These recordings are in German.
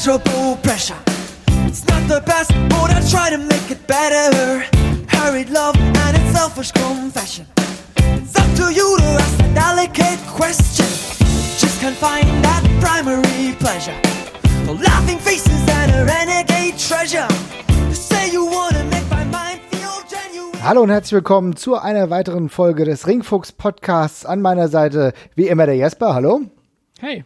pleasurable pressure. It's not the best, but I try to make it better. Hurried love and its selfish confession. It's up to you to ask the delicate question. Just can't find that primary pleasure. The laughing faces and a renegade treasure. You say you wanna make my mind feel genuine. Hallo und herzlich willkommen zu einer weiteren Folge des Ringfuchs Podcasts. An meiner Seite wie immer der Jesper. Hallo. Hey.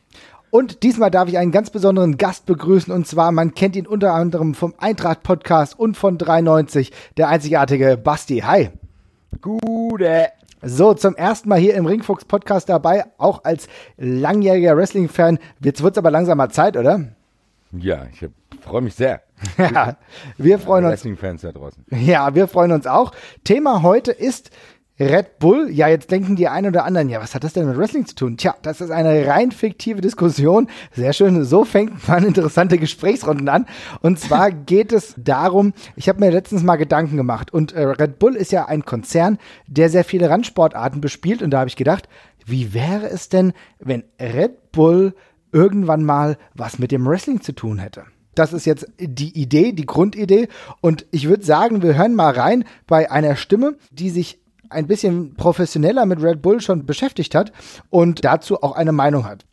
Und diesmal darf ich einen ganz besonderen Gast begrüßen und zwar, man kennt ihn unter anderem vom Eintracht Podcast und von 93, der einzigartige Basti. Hi. Gute. So, zum ersten Mal hier im Ringfuchs Podcast dabei, auch als langjähriger Wrestling-Fan. Jetzt wird's aber langsam mal Zeit, oder? Ja, ich freue mich sehr. Ja, wir freuen uns. Wrestling-Fans da draußen. Ja, wir freuen uns auch. Thema heute ist Red Bull. Ja, jetzt denken die einen oder anderen, ja, was hat das denn mit Wrestling zu tun? Tja, das ist eine rein fiktive Diskussion. Sehr schön, so fängt man interessante Gesprächsrunden an. Und zwar geht es darum, ich habe mir letztens mal Gedanken gemacht und äh, Red Bull ist ja ein Konzern, der sehr viele Randsportarten bespielt und da habe ich gedacht, wie wäre es denn, wenn Red Bull irgendwann mal was mit dem Wrestling zu tun hätte? Das ist jetzt die Idee, die Grundidee. Und ich würde sagen, wir hören mal rein bei einer Stimme, die sich ein bisschen professioneller mit Red Bull schon beschäftigt hat und dazu auch eine Meinung hat.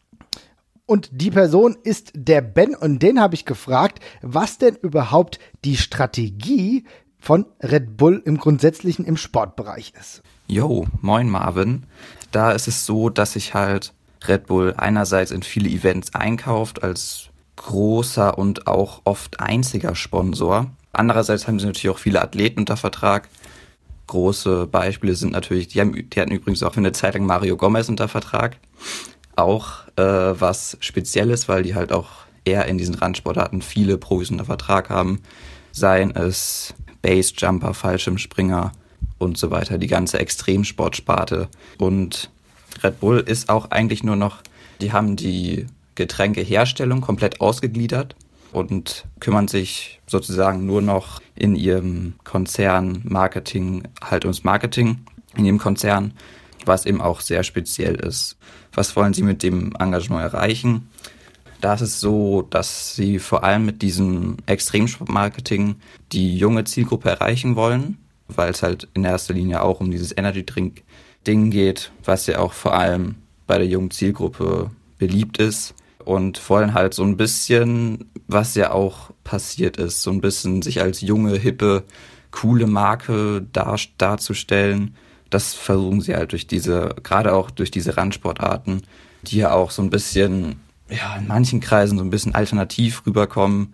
Und die Person ist der Ben und den habe ich gefragt, was denn überhaupt die Strategie von Red Bull im Grundsätzlichen im Sportbereich ist. Yo, moin Marvin. Da ist es so, dass sich halt Red Bull einerseits in viele Events einkauft als großer und auch oft einziger Sponsor. Andererseits haben sie natürlich auch viele Athleten unter Vertrag. Große Beispiele sind natürlich, die, haben, die hatten übrigens auch für eine Zeit lang Mario Gomez unter Vertrag. Auch äh, was Spezielles, weil die halt auch eher in diesen Randsportarten viele Profis unter Vertrag haben. Seien es Basejumper, Fallschirmspringer und so weiter, die ganze Extremsportsparte. Und Red Bull ist auch eigentlich nur noch, die haben die Getränkeherstellung komplett ausgegliedert und kümmern sich sozusagen nur noch in ihrem Konzern Marketing halt ums Marketing in ihrem Konzern, was eben auch sehr speziell ist. Was wollen sie mit dem Engagement erreichen? Da ist es so, dass sie vor allem mit diesem Extremsportmarketing die junge Zielgruppe erreichen wollen, weil es halt in erster Linie auch um dieses Energy Drink Ding geht, was ja auch vor allem bei der jungen Zielgruppe beliebt ist und wollen halt so ein bisschen, was ja auch passiert ist, so ein bisschen sich als junge, hippe, coole Marke dar darzustellen. Das versuchen sie halt durch diese, gerade auch durch diese Randsportarten, die ja auch so ein bisschen, ja, in manchen Kreisen so ein bisschen alternativ rüberkommen.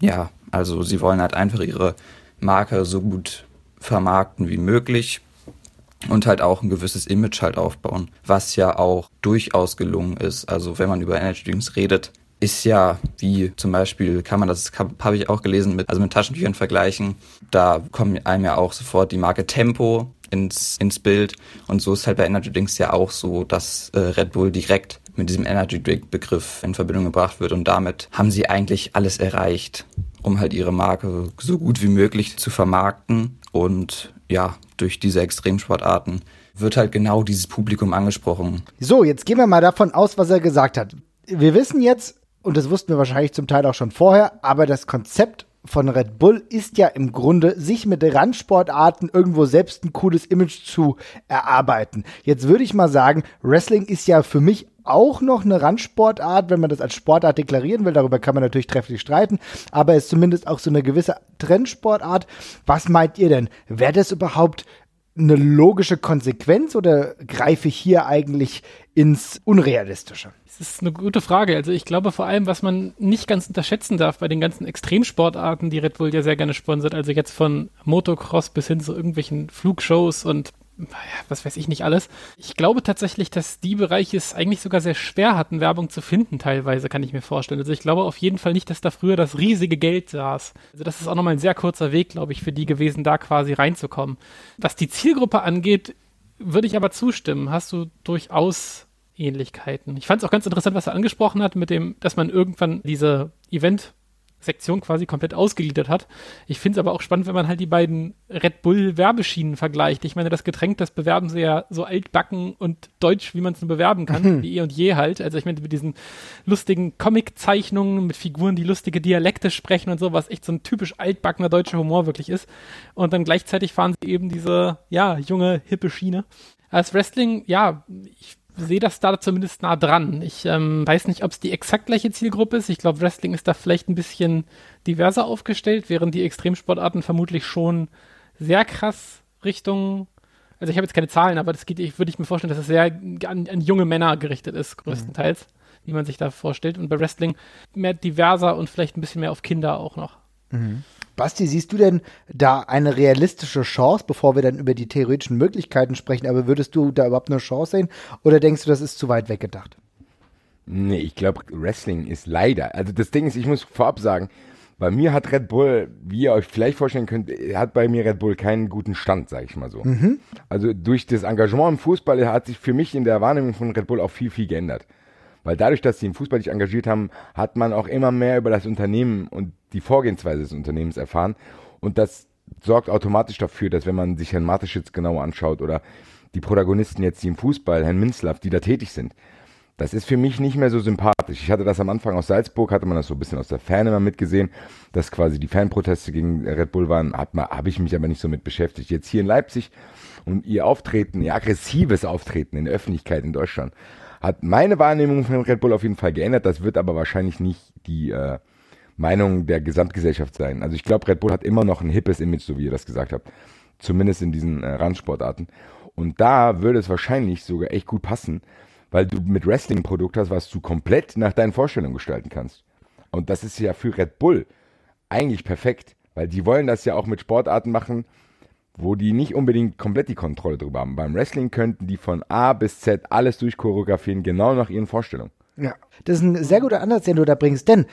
Ja, also sie wollen halt einfach ihre Marke so gut vermarkten wie möglich und halt auch ein gewisses Image halt aufbauen, was ja auch durchaus gelungen ist. Also wenn man über Energy Drinks redet, ist ja wie zum Beispiel kann man das habe ich auch gelesen mit also mit Taschentüchern vergleichen. Da kommt einem ja auch sofort die Marke Tempo ins ins Bild und so ist halt bei Energy Drinks ja auch so, dass äh, Red Bull direkt mit diesem Energy Drink Begriff in Verbindung gebracht wird und damit haben sie eigentlich alles erreicht, um halt ihre Marke so gut wie möglich zu vermarkten und ja, durch diese Extremsportarten wird halt genau dieses Publikum angesprochen. So, jetzt gehen wir mal davon aus, was er gesagt hat. Wir wissen jetzt, und das wussten wir wahrscheinlich zum Teil auch schon vorher, aber das Konzept von Red Bull ist ja im Grunde, sich mit Randsportarten irgendwo selbst ein cooles Image zu erarbeiten. Jetzt würde ich mal sagen, Wrestling ist ja für mich auch noch eine Randsportart, wenn man das als Sportart deklarieren will. Darüber kann man natürlich trefflich streiten, aber es ist zumindest auch so eine gewisse Trendsportart. Was meint ihr denn? Wäre das überhaupt eine logische Konsequenz oder greife ich hier eigentlich ins Unrealistische? Das ist eine gute Frage. Also ich glaube vor allem, was man nicht ganz unterschätzen darf bei den ganzen Extremsportarten, die Red Bull ja sehr gerne sponsert, also jetzt von Motocross bis hin zu irgendwelchen Flugshows und was weiß ich nicht alles. Ich glaube tatsächlich, dass die Bereiche es eigentlich sogar sehr schwer hatten, Werbung zu finden, teilweise, kann ich mir vorstellen. Also ich glaube auf jeden Fall nicht, dass da früher das riesige Geld saß. Also das ist auch nochmal ein sehr kurzer Weg, glaube ich, für die gewesen, da quasi reinzukommen. Was die Zielgruppe angeht, würde ich aber zustimmen. Hast du durchaus Ähnlichkeiten. Ich fand es auch ganz interessant, was er angesprochen hat, mit dem, dass man irgendwann diese Event Sektion quasi komplett ausgegliedert hat. Ich finde es aber auch spannend, wenn man halt die beiden Red Bull Werbeschienen vergleicht. Ich meine, das Getränk, das bewerben sie ja so altbacken und deutsch, wie man es nur bewerben kann, wie eh und je halt. Also ich meine, mit diesen lustigen Comic-Zeichnungen, mit Figuren, die lustige Dialekte sprechen und so, was echt so ein typisch altbackener deutscher Humor wirklich ist. Und dann gleichzeitig fahren sie eben diese, ja, junge, hippe Schiene. Als Wrestling, ja, ich sehe das da zumindest nah dran. Ich ähm, weiß nicht, ob es die exakt gleiche Zielgruppe ist. Ich glaube, Wrestling ist da vielleicht ein bisschen diverser aufgestellt, während die Extremsportarten vermutlich schon sehr krass Richtung, also ich habe jetzt keine Zahlen, aber das geht, ich würde ich mir vorstellen, dass es sehr an, an, junge Männer gerichtet ist, größtenteils, mhm. wie man sich da vorstellt. Und bei Wrestling mehr diverser und vielleicht ein bisschen mehr auf Kinder auch noch. Mhm. Basti, siehst du denn da eine realistische Chance, bevor wir dann über die theoretischen Möglichkeiten sprechen, aber würdest du da überhaupt eine Chance sehen oder denkst du, das ist zu weit weggedacht? Nee, ich glaube, Wrestling ist leider. Also das Ding ist, ich muss vorab sagen, bei mir hat Red Bull, wie ihr euch vielleicht vorstellen könnt, hat bei mir Red Bull keinen guten Stand, sage ich mal so. Mhm. Also durch das Engagement im Fußball hat sich für mich in der Wahrnehmung von Red Bull auch viel, viel geändert. Weil dadurch, dass sie im Fußball sich engagiert haben, hat man auch immer mehr über das Unternehmen und die Vorgehensweise des Unternehmens erfahren. Und das sorgt automatisch dafür, dass wenn man sich Herrn Mateschitz genauer anschaut oder die Protagonisten jetzt, die im Fußball, Herrn Minzlaff, die da tätig sind, das ist für mich nicht mehr so sympathisch. Ich hatte das am Anfang aus Salzburg, hatte man das so ein bisschen aus der Ferne mal mitgesehen, dass quasi die Fanproteste gegen Red Bull waren, habe ich mich aber nicht so mit beschäftigt. Jetzt hier in Leipzig und ihr Auftreten, ihr aggressives Auftreten in der Öffentlichkeit in Deutschland, hat meine Wahrnehmung von Red Bull auf jeden Fall geändert. Das wird aber wahrscheinlich nicht die äh, Meinung der Gesamtgesellschaft sein. Also ich glaube, Red Bull hat immer noch ein hippes Image, so wie ihr das gesagt habt. Zumindest in diesen äh, Randsportarten. Und da würde es wahrscheinlich sogar echt gut passen, weil du mit Wrestling ein Produkt hast, was du komplett nach deinen Vorstellungen gestalten kannst. Und das ist ja für Red Bull eigentlich perfekt, weil die wollen das ja auch mit Sportarten machen, wo die nicht unbedingt komplett die Kontrolle drüber haben. Beim Wrestling könnten die von A bis Z alles durchchoreografieren, genau nach ihren Vorstellungen. Ja, das ist ein sehr guter Ansatz, den du da bringst, denn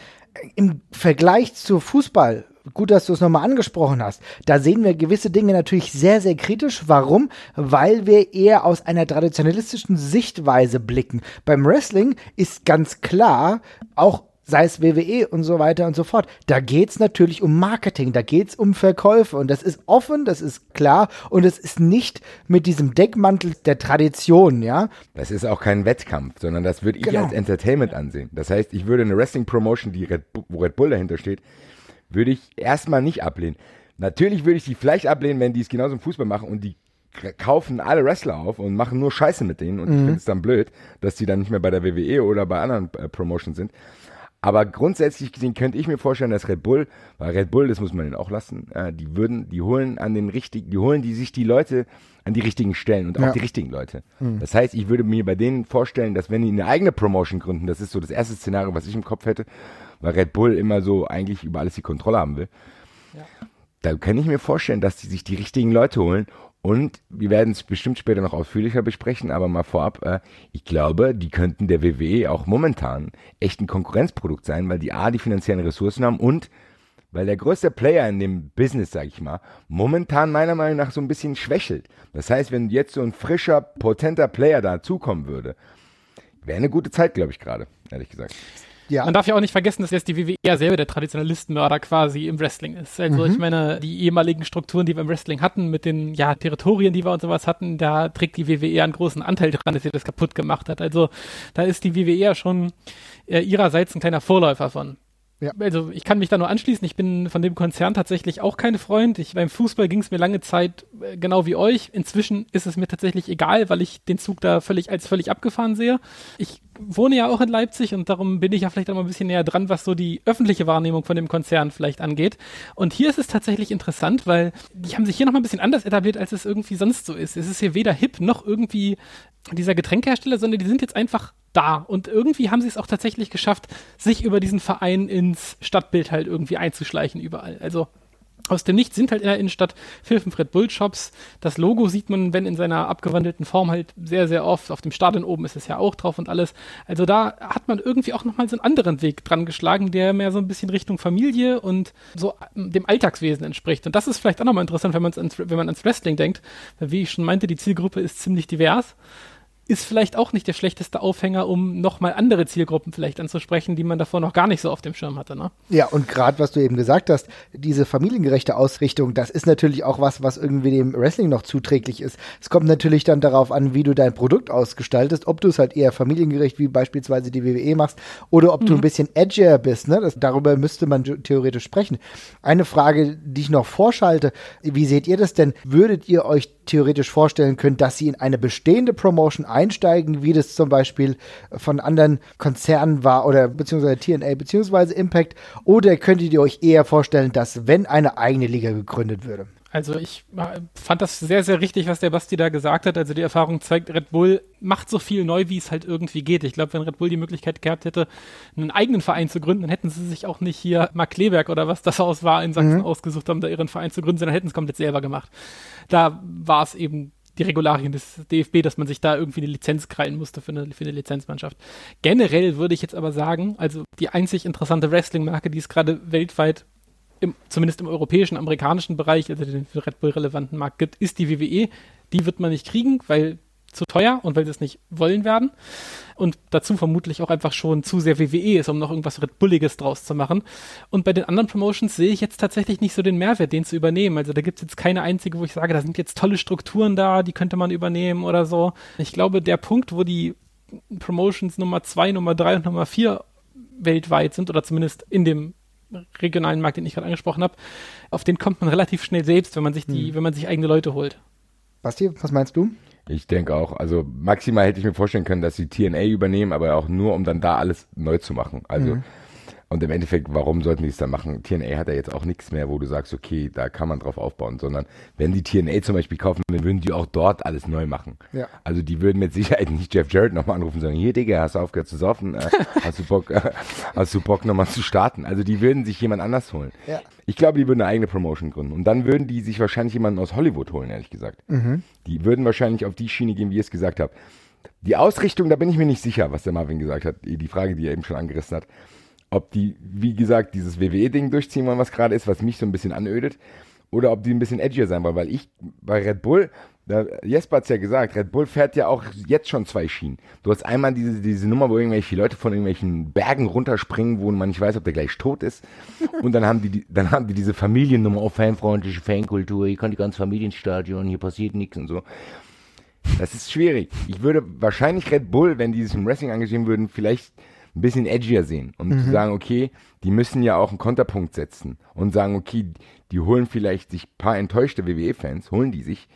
im Vergleich zu Fußball, gut, dass du es nochmal angesprochen hast, da sehen wir gewisse Dinge natürlich sehr, sehr kritisch. Warum? Weil wir eher aus einer traditionalistischen Sichtweise blicken. Beim Wrestling ist ganz klar, auch sei es WWE und so weiter und so fort. Da geht's natürlich um Marketing, da geht's um Verkäufe und das ist offen, das ist klar und es ist nicht mit diesem Deckmantel der Tradition, ja. Das ist auch kein Wettkampf, sondern das würde ich genau. als Entertainment ansehen. Das heißt, ich würde eine Wrestling-Promotion, die Red, wo Red Bull dahinter steht, würde ich erstmal nicht ablehnen. Natürlich würde ich die vielleicht ablehnen, wenn die es genauso im Fußball machen und die kaufen alle Wrestler auf und machen nur Scheiße mit denen und mhm. ich finde es dann blöd, dass die dann nicht mehr bei der WWE oder bei anderen äh, Promotions sind. Aber grundsätzlich gesehen könnte ich mir vorstellen, dass Red Bull, weil Red Bull, das muss man ihnen auch lassen, äh, die würden, die holen an den richtigen, die holen die sich die Leute an die richtigen Stellen und auch ja. die richtigen Leute. Mhm. Das heißt, ich würde mir bei denen vorstellen, dass wenn die eine eigene Promotion gründen, das ist so das erste Szenario, was ich im Kopf hätte, weil Red Bull immer so eigentlich über alles die Kontrolle haben will. Ja. Da kann ich mir vorstellen, dass die sich die richtigen Leute holen und wir werden es bestimmt später noch ausführlicher besprechen, aber mal vorab, äh, ich glaube, die könnten der WWE auch momentan echt ein Konkurrenzprodukt sein, weil die A, die finanziellen Ressourcen haben und weil der größte Player in dem Business, sag ich mal, momentan meiner Meinung nach so ein bisschen schwächelt. Das heißt, wenn jetzt so ein frischer, potenter Player dazukommen würde, wäre eine gute Zeit, glaube ich, gerade, ehrlich gesagt. Ja. Man darf ja auch nicht vergessen, dass jetzt die WWE ja selber der Traditionalistenmörder quasi im Wrestling ist. Also mhm. ich meine, die ehemaligen Strukturen, die wir im Wrestling hatten, mit den ja, Territorien, die wir und sowas hatten, da trägt die WWE einen großen Anteil dran, dass sie das kaputt gemacht hat. Also da ist die WWE ja schon äh, ihrerseits ein kleiner Vorläufer von. Ja. Also ich kann mich da nur anschließen. Ich bin von dem Konzern tatsächlich auch kein Freund. Ich, beim Fußball ging es mir lange Zeit äh, genau wie euch. Inzwischen ist es mir tatsächlich egal, weil ich den Zug da völlig als völlig abgefahren sehe. Ich wohne ja auch in Leipzig und darum bin ich ja vielleicht auch mal ein bisschen näher dran, was so die öffentliche Wahrnehmung von dem Konzern vielleicht angeht. Und hier ist es tatsächlich interessant, weil die haben sich hier noch mal ein bisschen anders etabliert, als es irgendwie sonst so ist. Es ist hier weder hip noch irgendwie dieser Getränkehersteller, sondern die sind jetzt einfach da. Und irgendwie haben sie es auch tatsächlich geschafft, sich über diesen Verein ins Stadtbild halt irgendwie einzuschleichen überall. Also aus dem Nichts sind halt in der Innenstadt Filfenfred Bull Shops. Das Logo sieht man, wenn in seiner abgewandelten Form halt sehr, sehr oft. Auf dem Stadion oben ist es ja auch drauf und alles. Also da hat man irgendwie auch nochmal so einen anderen Weg dran geschlagen, der mehr so ein bisschen Richtung Familie und so ähm, dem Alltagswesen entspricht. Und das ist vielleicht auch nochmal interessant, wenn, ans, wenn man ans Wrestling denkt. Weil wie ich schon meinte, die Zielgruppe ist ziemlich divers. Ist vielleicht auch nicht der schlechteste Aufhänger, um nochmal andere Zielgruppen vielleicht anzusprechen, die man davor noch gar nicht so auf dem Schirm hatte. Ne? Ja, und gerade was du eben gesagt hast, diese familiengerechte Ausrichtung, das ist natürlich auch was, was irgendwie dem Wrestling noch zuträglich ist. Es kommt natürlich dann darauf an, wie du dein Produkt ausgestaltest, ob du es halt eher familiengerecht wie beispielsweise die WWE machst oder ob mhm. du ein bisschen edgier bist. Ne? Das, darüber müsste man theoretisch sprechen. Eine Frage, die ich noch vorschalte, wie seht ihr das denn? Würdet ihr euch theoretisch vorstellen können, dass sie in eine bestehende Promotion einsteigen, wie das zum Beispiel von anderen Konzernen war oder beziehungsweise TNA beziehungsweise Impact? Oder könntet ihr euch eher vorstellen, dass wenn eine eigene Liga gegründet würde? Also ich äh, fand das sehr, sehr richtig, was der Basti da gesagt hat. Also die Erfahrung zeigt, Red Bull macht so viel neu, wie es halt irgendwie geht. Ich glaube, wenn Red Bull die Möglichkeit gehabt hätte, einen eigenen Verein zu gründen, dann hätten sie sich auch nicht hier Mark Kleberg oder was das aus war in Sachsen mhm. ausgesucht haben, da ihren Verein zu gründen, sondern hätten es komplett selber gemacht. Da war es eben die Regularien des DFB, dass man sich da irgendwie eine Lizenz krallen musste für eine, für eine Lizenzmannschaft. Generell würde ich jetzt aber sagen, also die einzig interessante Wrestling-Marke, die es gerade weltweit im, zumindest im europäischen, amerikanischen Bereich, also den für Red Bull relevanten Markt gibt, ist die WWE. Die wird man nicht kriegen, weil zu teuer und weil sie es nicht wollen werden. Und dazu vermutlich auch einfach schon zu sehr WWE ist, um noch irgendwas Red Bulliges draus zu machen. Und bei den anderen Promotions sehe ich jetzt tatsächlich nicht so den Mehrwert, den zu übernehmen. Also da gibt es jetzt keine einzige, wo ich sage, da sind jetzt tolle Strukturen da, die könnte man übernehmen oder so. Ich glaube, der Punkt, wo die Promotions Nummer zwei, Nummer drei und Nummer vier weltweit sind, oder zumindest in dem regionalen Markt, den ich gerade angesprochen habe, auf den kommt man relativ schnell selbst, wenn man sich die, hm. wenn man sich eigene Leute holt. Basti, was meinst du? Ich denke auch, also maximal hätte ich mir vorstellen können, dass sie TNA übernehmen, aber auch nur, um dann da alles neu zu machen. Also mhm. Und im Endeffekt, warum sollten die es dann machen? TNA hat ja jetzt auch nichts mehr, wo du sagst, okay, da kann man drauf aufbauen, sondern wenn die TNA zum Beispiel kaufen, dann würden die auch dort alles neu machen. Ja. Also die würden mit Sicherheit nicht Jeff Jarrett nochmal anrufen und sagen, hier Digga, hast du aufgehört zu saufen? Äh, hast du Bock, äh, hast du Bock nochmal zu starten? Also die würden sich jemand anders holen. Ja. Ich glaube, die würden eine eigene Promotion gründen. Und dann würden die sich wahrscheinlich jemanden aus Hollywood holen, ehrlich gesagt. Mhm. Die würden wahrscheinlich auf die Schiene gehen, wie ihr es gesagt habt. Die Ausrichtung, da bin ich mir nicht sicher, was der Marvin gesagt hat. Die Frage, die er eben schon angerissen hat ob die, wie gesagt, dieses WWE-Ding durchziehen wollen, was gerade ist, was mich so ein bisschen anödet, oder ob die ein bisschen edgier sein wollen, weil ich bei Red Bull, da, Jesper hat es ja gesagt, Red Bull fährt ja auch jetzt schon zwei Schienen. Du hast einmal diese, diese Nummer, wo irgendwelche Leute von irgendwelchen Bergen runterspringen, wo man nicht weiß, ob der gleich tot ist. Und dann haben die, dann haben die diese Familiennummer, auch fanfreundliche Fankultur, hier kann die ganze Familienstadion, hier passiert nichts und so. Das ist schwierig. Ich würde wahrscheinlich Red Bull, wenn die sich im Wrestling engagieren würden, vielleicht ein bisschen edgier sehen und mhm. zu sagen, okay, die müssen ja auch einen Konterpunkt setzen und sagen, okay, die holen vielleicht sich ein paar enttäuschte WWE-Fans, holen die sich,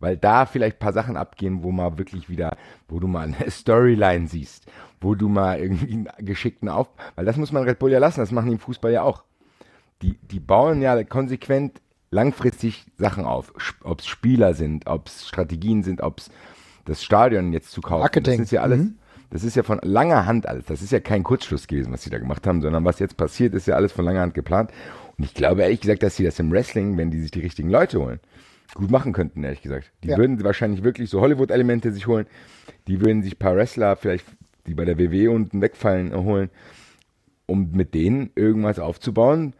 weil da vielleicht ein paar Sachen abgehen, wo man wirklich wieder, wo du mal eine Storyline siehst, wo du mal irgendwie einen geschickten Auf, weil das muss man Red Bull ja lassen, das machen die im Fußball ja auch. Die, die bauen ja konsequent langfristig Sachen auf, ob es Spieler sind, ob es Strategien sind, ob es das Stadion jetzt zu kaufen. Marketing. Das ist ja alles. Mhm. Das ist ja von langer Hand alles. Das ist ja kein Kurzschluss gewesen, was sie da gemacht haben, sondern was jetzt passiert, ist ja alles von langer Hand geplant. Und ich glaube ehrlich gesagt, dass sie das im Wrestling, wenn die sich die richtigen Leute holen, gut machen könnten, ehrlich gesagt. Die ja. würden wahrscheinlich wirklich so Hollywood-Elemente sich holen. Die würden sich ein paar Wrestler, vielleicht die bei der WW unten wegfallen, holen, um mit denen irgendwas aufzubauen,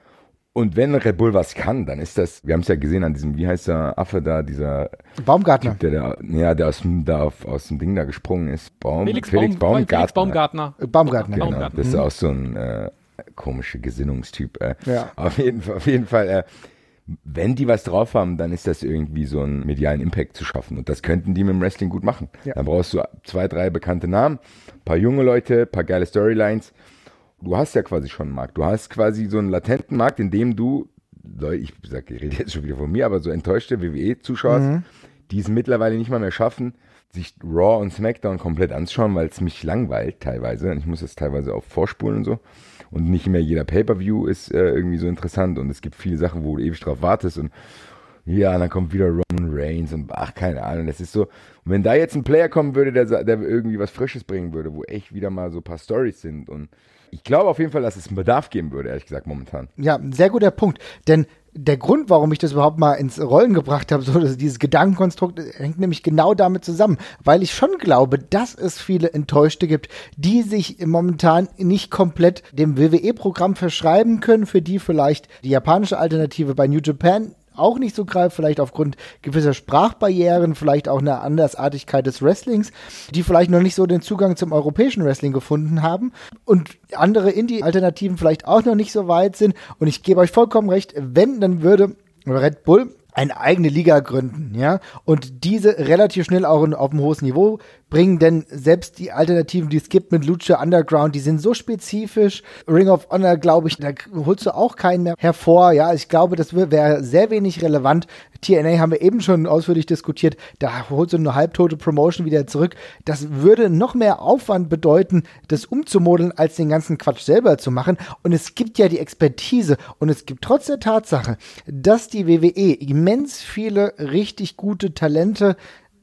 und wenn Red Bull was kann, dann ist das, wir haben es ja gesehen an diesem, wie heißt der Affe da, dieser Baumgartner. Typ, der, der, ja, der aus, da auf, aus dem Ding da gesprungen ist. Baum, Felix, Felix Baum, Baumgartner. Felix Baumgartner. Baumgartner. Genau, Baumgartner. das ist auch so ein äh, komischer Gesinnungstyp. Äh. Ja. Auf jeden Fall, auf jeden Fall äh, wenn die was drauf haben, dann ist das irgendwie so einen medialen Impact zu schaffen. Und das könnten die mit dem Wrestling gut machen. Ja. Dann brauchst du zwei, drei bekannte Namen, paar junge Leute, paar geile Storylines du hast ja quasi schon einen Markt. Du hast quasi so einen latenten Markt, in dem du, ich sag, ich rede jetzt schon wieder von mir, aber so enttäuschte WWE-Zuschauer, mhm. die es mittlerweile nicht mal mehr schaffen, sich Raw und SmackDown komplett anzuschauen, weil es mich langweilt teilweise. Und ich muss das teilweise auch vorspulen und so. Und nicht mehr jeder Pay-Per-View ist äh, irgendwie so interessant. Und es gibt viele Sachen, wo du ewig drauf wartest. Und ja, dann kommt wieder Roman Reigns und ach, keine Ahnung. Das ist so. Und wenn da jetzt ein Player kommen würde, der, der irgendwie was Frisches bringen würde, wo echt wieder mal so ein paar Stories sind und ich glaube auf jeden Fall, dass es einen Bedarf geben würde, ehrlich gesagt, momentan. Ja, sehr guter Punkt. Denn der Grund, warum ich das überhaupt mal ins Rollen gebracht habe, so dieses Gedankenkonstrukt hängt nämlich genau damit zusammen, weil ich schon glaube, dass es viele Enttäuschte gibt, die sich momentan nicht komplett dem WWE-Programm verschreiben können, für die vielleicht die japanische Alternative bei New Japan auch nicht so greift, vielleicht aufgrund gewisser Sprachbarrieren, vielleicht auch eine Andersartigkeit des Wrestlings, die vielleicht noch nicht so den Zugang zum europäischen Wrestling gefunden haben und andere Indie-Alternativen vielleicht auch noch nicht so weit sind. Und ich gebe euch vollkommen recht, wenn, dann würde Red Bull eine eigene Liga gründen, ja, und diese relativ schnell auch auf ein hohes Niveau bringen, denn selbst die Alternativen, die es gibt mit Lucha Underground, die sind so spezifisch. Ring of Honor, glaube ich, da holst du auch keinen mehr hervor. Ja, ich glaube, das wäre sehr wenig relevant. TNA haben wir eben schon ausführlich diskutiert. Da holst du eine halbtote Promotion wieder zurück. Das würde noch mehr Aufwand bedeuten, das umzumodeln, als den ganzen Quatsch selber zu machen. Und es gibt ja die Expertise und es gibt trotz der Tatsache, dass die WWE immens viele richtig gute Talente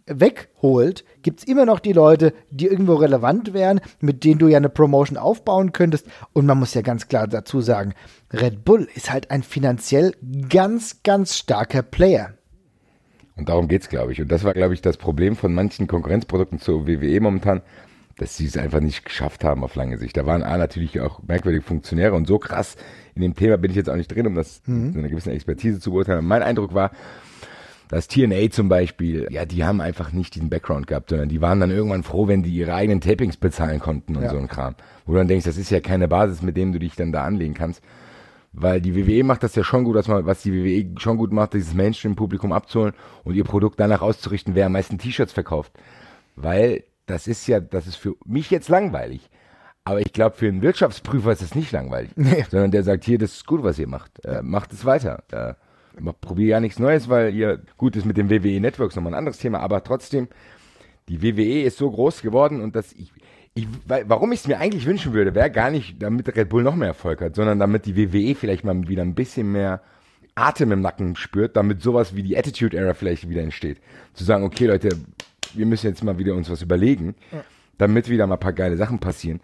wegholt, gibt es immer noch die Leute, die irgendwo relevant wären, mit denen du ja eine Promotion aufbauen könntest. Und man muss ja ganz klar dazu sagen, Red Bull ist halt ein finanziell ganz, ganz starker Player. Und darum geht es, glaube ich. Und das war, glaube ich, das Problem von manchen Konkurrenzprodukten zur WWE momentan, dass sie es einfach nicht geschafft haben auf lange Sicht. Da waren A, natürlich auch merkwürdige Funktionäre und so krass in dem Thema bin ich jetzt auch nicht drin, um das mhm. so eine gewisse Expertise zu beurteilen. Mein Eindruck war, das TNA zum Beispiel, ja, die haben einfach nicht diesen Background gehabt, sondern die waren dann irgendwann froh, wenn die ihre eigenen Tapings bezahlen konnten und ja. so ein Kram. Wo du dann denkst, das ist ja keine Basis, mit dem du dich dann da anlegen kannst. Weil die WWE macht das ja schon gut, dass man, was die WWE schon gut macht, dieses Mainstream-Publikum abzuholen und ihr Produkt danach auszurichten, wer am meisten T-Shirts verkauft. Weil das ist ja, das ist für mich jetzt langweilig. Aber ich glaube, für einen Wirtschaftsprüfer ist es nicht langweilig. Nee. Sondern der sagt, hier, das ist gut, was ihr macht. Äh, macht es weiter. Äh, probiere ja nichts Neues, weil ihr gut ist mit dem WWE Networks nochmal ein anderes Thema, aber trotzdem, die WWE ist so groß geworden und dass ich, ich warum ich es mir eigentlich wünschen würde, wäre gar nicht, damit Red Bull noch mehr Erfolg hat, sondern damit die WWE vielleicht mal wieder ein bisschen mehr Atem im Nacken spürt, damit sowas wie die Attitude Era vielleicht wieder entsteht. Zu sagen, okay Leute, wir müssen jetzt mal wieder uns was überlegen, damit wieder mal ein paar geile Sachen passieren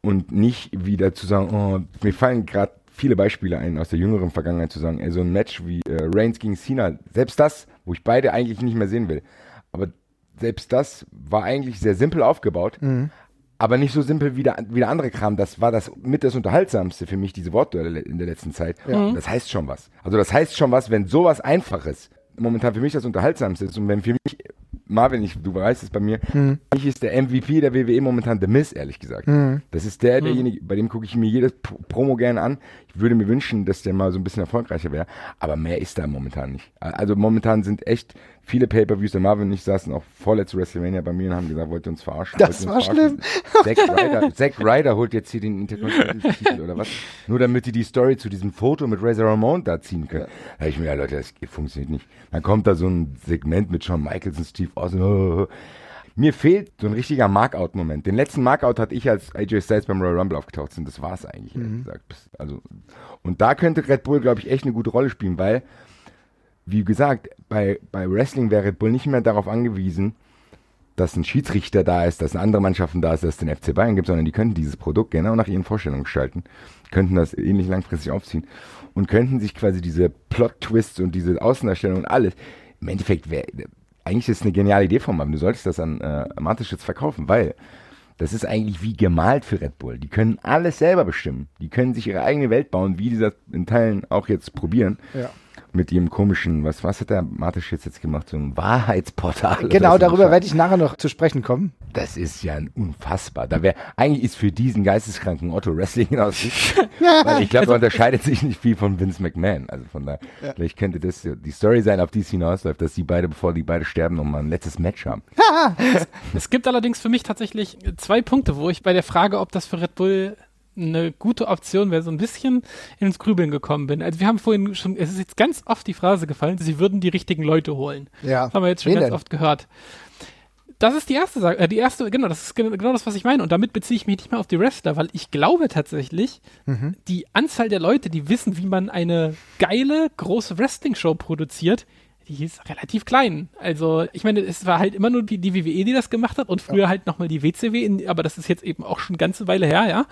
und nicht wieder zu sagen, oh, mir fallen gerade viele Beispiele ein aus der jüngeren Vergangenheit zu sagen, ey, so ein Match wie äh, Reigns gegen Cena, selbst das, wo ich beide eigentlich nicht mehr sehen will, aber selbst das war eigentlich sehr simpel aufgebaut, mhm. aber nicht so simpel wie der, wie der andere Kram. Das war das mit das Unterhaltsamste für mich, diese Wortduelle in der letzten Zeit. Ja. Das heißt schon was. Also das heißt schon was, wenn sowas Einfaches momentan für mich das Unterhaltsamste ist und wenn für mich Marvin, ich, du weißt es bei mir, mhm. mich ist der MVP der WWE momentan The Miz, ehrlich gesagt. Mhm. Das ist der, derjenige, bei dem gucke ich mir jedes Promo gerne an. Ich würde mir wünschen, dass der mal so ein bisschen erfolgreicher wäre, aber mehr ist da momentan nicht. Also momentan sind echt viele Pay-Per-Views, der Marvin und ich saßen auch vorletzte WrestleMania bei mir und haben gesagt, wollt ihr uns verarschen? Das war schlimm. Zack Ryder, Zack Ryder holt jetzt hier den Intercontinental-Titel oder was? Nur damit die die Story zu diesem Foto mit Razor Ramon da ziehen können. Ja. Da ich mir, ja Leute, das funktioniert nicht. Dann kommt da so ein Segment mit Shawn Michaels und Steve Austin. Oh, oh, oh. Mir fehlt so ein richtiger Markout-Moment. Den letzten Markout hatte ich, als AJ Styles beim Royal Rumble aufgetaucht sind. Das war es eigentlich, ehrlich mhm. gesagt. Also, und da könnte Red Bull, glaube ich, echt eine gute Rolle spielen, weil wie gesagt, bei, bei Wrestling wäre Red Bull nicht mehr darauf angewiesen, dass ein Schiedsrichter da ist, dass eine andere Mannschaften da ist, dass es den FC Bayern gibt, sondern die könnten dieses Produkt genau nach ihren Vorstellungen gestalten, könnten das ähnlich langfristig aufziehen und könnten sich quasi diese Plot-Twists und diese Außendarstellung und alles, im Endeffekt wäre, eigentlich ist es eine geniale Idee von mir, du solltest das an äh, Mateschitz verkaufen, weil das ist eigentlich wie gemalt für Red Bull. Die können alles selber bestimmen. Die können sich ihre eigene Welt bauen, wie die das in Teilen auch jetzt probieren. Ja mit ihrem komischen, was, was hat der Martisch jetzt, jetzt gemacht? So ein Wahrheitsportal. Genau, darüber werde ich nachher noch zu sprechen kommen. Das ist ja unfassbar. Da wäre, eigentlich ist für diesen geisteskranken Otto Wrestling aus weil ich glaube, er unterscheidet sich nicht viel von Vince McMahon. Also von daher, ja. vielleicht könnte das die Story sein, auf die es hinausläuft, dass die beide, bevor die beide sterben, nochmal ein letztes Match haben. es gibt allerdings für mich tatsächlich zwei Punkte, wo ich bei der Frage, ob das für Red Bull eine gute Option wäre, so ein bisschen ins Grübeln gekommen bin. Also wir haben vorhin schon, es ist jetzt ganz oft die Phrase gefallen, sie würden die richtigen Leute holen. Ja. Das haben wir jetzt schon Wen ganz denn? oft gehört. Das ist die erste Sache, äh, die erste, genau, das ist genau das, was ich meine. Und damit beziehe ich mich nicht mehr auf die Wrestler, weil ich glaube tatsächlich, mhm. die Anzahl der Leute, die wissen, wie man eine geile, große Wrestling-Show produziert, die ist relativ klein. Also, ich meine, es war halt immer nur die, die WWE, die das gemacht hat und früher ja. halt nochmal die WCW, in, aber das ist jetzt eben auch schon eine ganze Weile her, ja.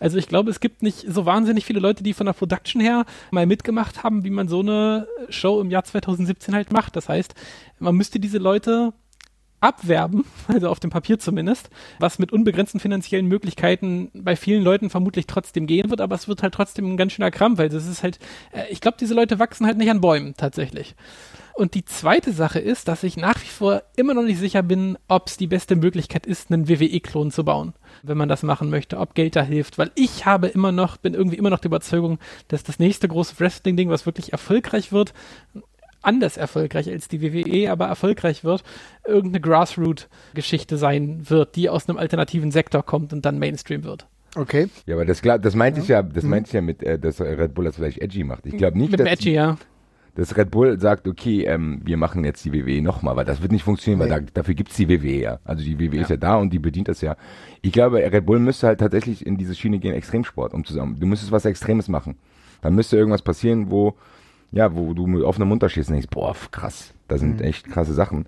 Also, ich glaube, es gibt nicht so wahnsinnig viele Leute, die von der Production her mal mitgemacht haben, wie man so eine Show im Jahr 2017 halt macht. Das heißt, man müsste diese Leute abwerben, also auf dem Papier zumindest, was mit unbegrenzten finanziellen Möglichkeiten bei vielen Leuten vermutlich trotzdem gehen wird, aber es wird halt trotzdem ein ganz schöner Krampf, weil das ist halt, äh, ich glaube, diese Leute wachsen halt nicht an Bäumen tatsächlich. Und die zweite Sache ist, dass ich nach wie vor immer noch nicht sicher bin, ob es die beste Möglichkeit ist, einen WWE-Klon zu bauen, wenn man das machen möchte, ob Geld da hilft, weil ich habe immer noch, bin irgendwie immer noch der Überzeugung, dass das nächste große Wrestling-Ding, was wirklich erfolgreich wird, anders erfolgreich als die WWE, aber erfolgreich wird, irgendeine Grassroot-Geschichte sein wird, die aus einem alternativen Sektor kommt und dann Mainstream wird. Okay. Ja, aber das, das meinte ich ja, das meinte ich ja mit, äh, dass Red Bull das vielleicht edgy macht. Ich glaube nicht, Mit dass, dem Edgy, ja. Dass Red Bull sagt, okay, ähm, wir machen jetzt die WWE nochmal, weil das wird nicht funktionieren, weil da, dafür gibt's die WWE ja. Also die WWE ist ja da und die bedient das ja. Ich glaube, Red Bull müsste halt tatsächlich in diese Schiene gehen, Extremsport, um zusammen. Du müsstest was Extremes machen. Dann müsste irgendwas passieren, wo, ja, wo du mit offenem Mund stehst und denkst, boah, krass, da sind echt krasse Sachen.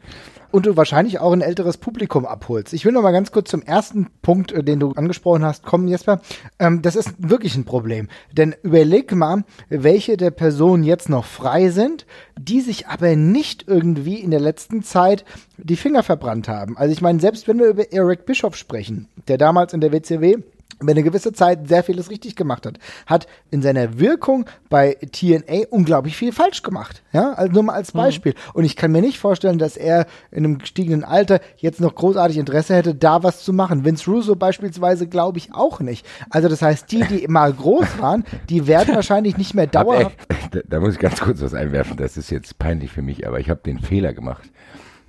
Und du wahrscheinlich auch ein älteres Publikum abholst. Ich will noch mal ganz kurz zum ersten Punkt, äh, den du angesprochen hast, kommen, Jesper. Ähm, das ist wirklich ein Problem. Denn überleg mal, welche der Personen jetzt noch frei sind, die sich aber nicht irgendwie in der letzten Zeit die Finger verbrannt haben. Also ich meine, selbst wenn wir über Eric Bischoff sprechen, der damals in der WCW über eine gewisse Zeit sehr vieles richtig gemacht hat, hat in seiner Wirkung bei TNA unglaublich viel falsch gemacht. Ja, also nur mal als Beispiel. Und ich kann mir nicht vorstellen, dass er in einem gestiegenen Alter jetzt noch großartig Interesse hätte, da was zu machen. Vince Russo beispielsweise glaube ich auch nicht. Also das heißt, die, die mal groß waren, die werden wahrscheinlich nicht mehr dauerhaft. da, da muss ich ganz kurz was einwerfen, das ist jetzt peinlich für mich, aber ich habe den Fehler gemacht,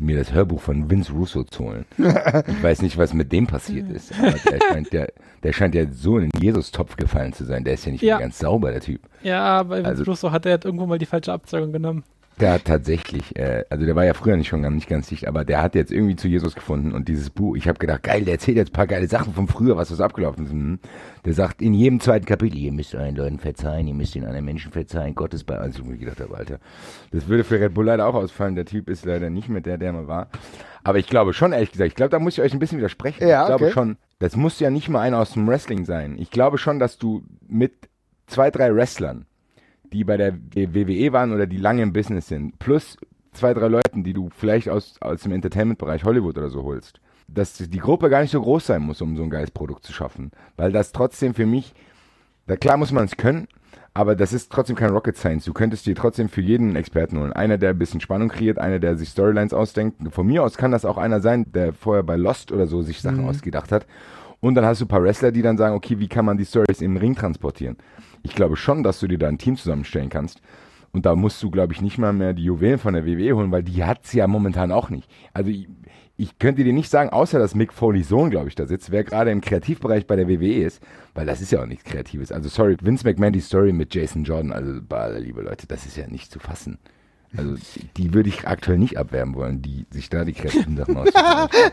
mir das Hörbuch von Vince Russo zu holen. Ich weiß nicht, was mit dem passiert ist, aber der scheint ja, der scheint ja so in den Jesus-Topf gefallen zu sein. Der ist ja nicht Ja. mehr ganz sauber, der Typ. Ja, bei Vince Also- Russo hat er halt irgendwo mal die falsche Abzeugung genommen. Der hat tatsächlich, äh, also der war ja früher nicht schon gar nicht ganz dicht, aber der hat jetzt irgendwie zu Jesus gefunden und dieses Buch, ich habe gedacht, geil, der erzählt jetzt ein paar geile Sachen von früher, was das abgelaufen ist. Hm. Der sagt in jedem zweiten Kapitel, ihr müsst euren Leuten verzeihen, ihr müsst den anderen Menschen verzeihen, Gott ist bei uns. Und ich gedacht habe, Alter, das würde für Red Bull leider auch ausfallen. Der Typ ist leider nicht mehr der, der mal war. Aber ich glaube schon, ehrlich gesagt, ich glaube, da muss ich euch ein bisschen widersprechen. Ja, ich glaube okay. schon, das muss ja nicht mal einer aus dem Wrestling sein. Ich glaube schon, dass du mit zwei, drei Wrestlern, die bei der WWE waren oder die lange im Business sind, plus zwei, drei Leuten, die du vielleicht aus, aus dem Entertainment-Bereich Hollywood oder so holst, dass die Gruppe gar nicht so groß sein muss, um so ein geiles Produkt zu schaffen. Weil das trotzdem für mich, da klar muss man es können, aber das ist trotzdem kein Rocket Science. Du könntest dir trotzdem für jeden einen Experten holen. Einer, der ein bisschen Spannung kreiert, einer, der sich Storylines ausdenkt. Von mir aus kann das auch einer sein, der vorher bei Lost oder so sich Sachen ausgedacht hat. Und dann hast du ein paar Wrestler, die dann sagen, okay, wie kann man die Stories im Ring transportieren? Ich glaube schon, dass du dir da ein Team zusammenstellen kannst. Und da musst du, glaube ich, nicht mal mehr die Juwelen von der WWE holen, weil die hat's ja momentan auch nicht. Also ich, ich könnte dir nicht sagen, außer dass Mick Foley's Sohn, glaube ich, da sitzt, wer gerade im Kreativbereich bei der WWE ist, weil das ist ja auch nichts Kreatives. Also sorry, Vince McMahon die Story mit Jason Jordan, also bei aller Liebe Leute, das ist ja nicht zu fassen. Also die würde ich aktuell nicht abwerben wollen, die sich da die kreativen Sachen.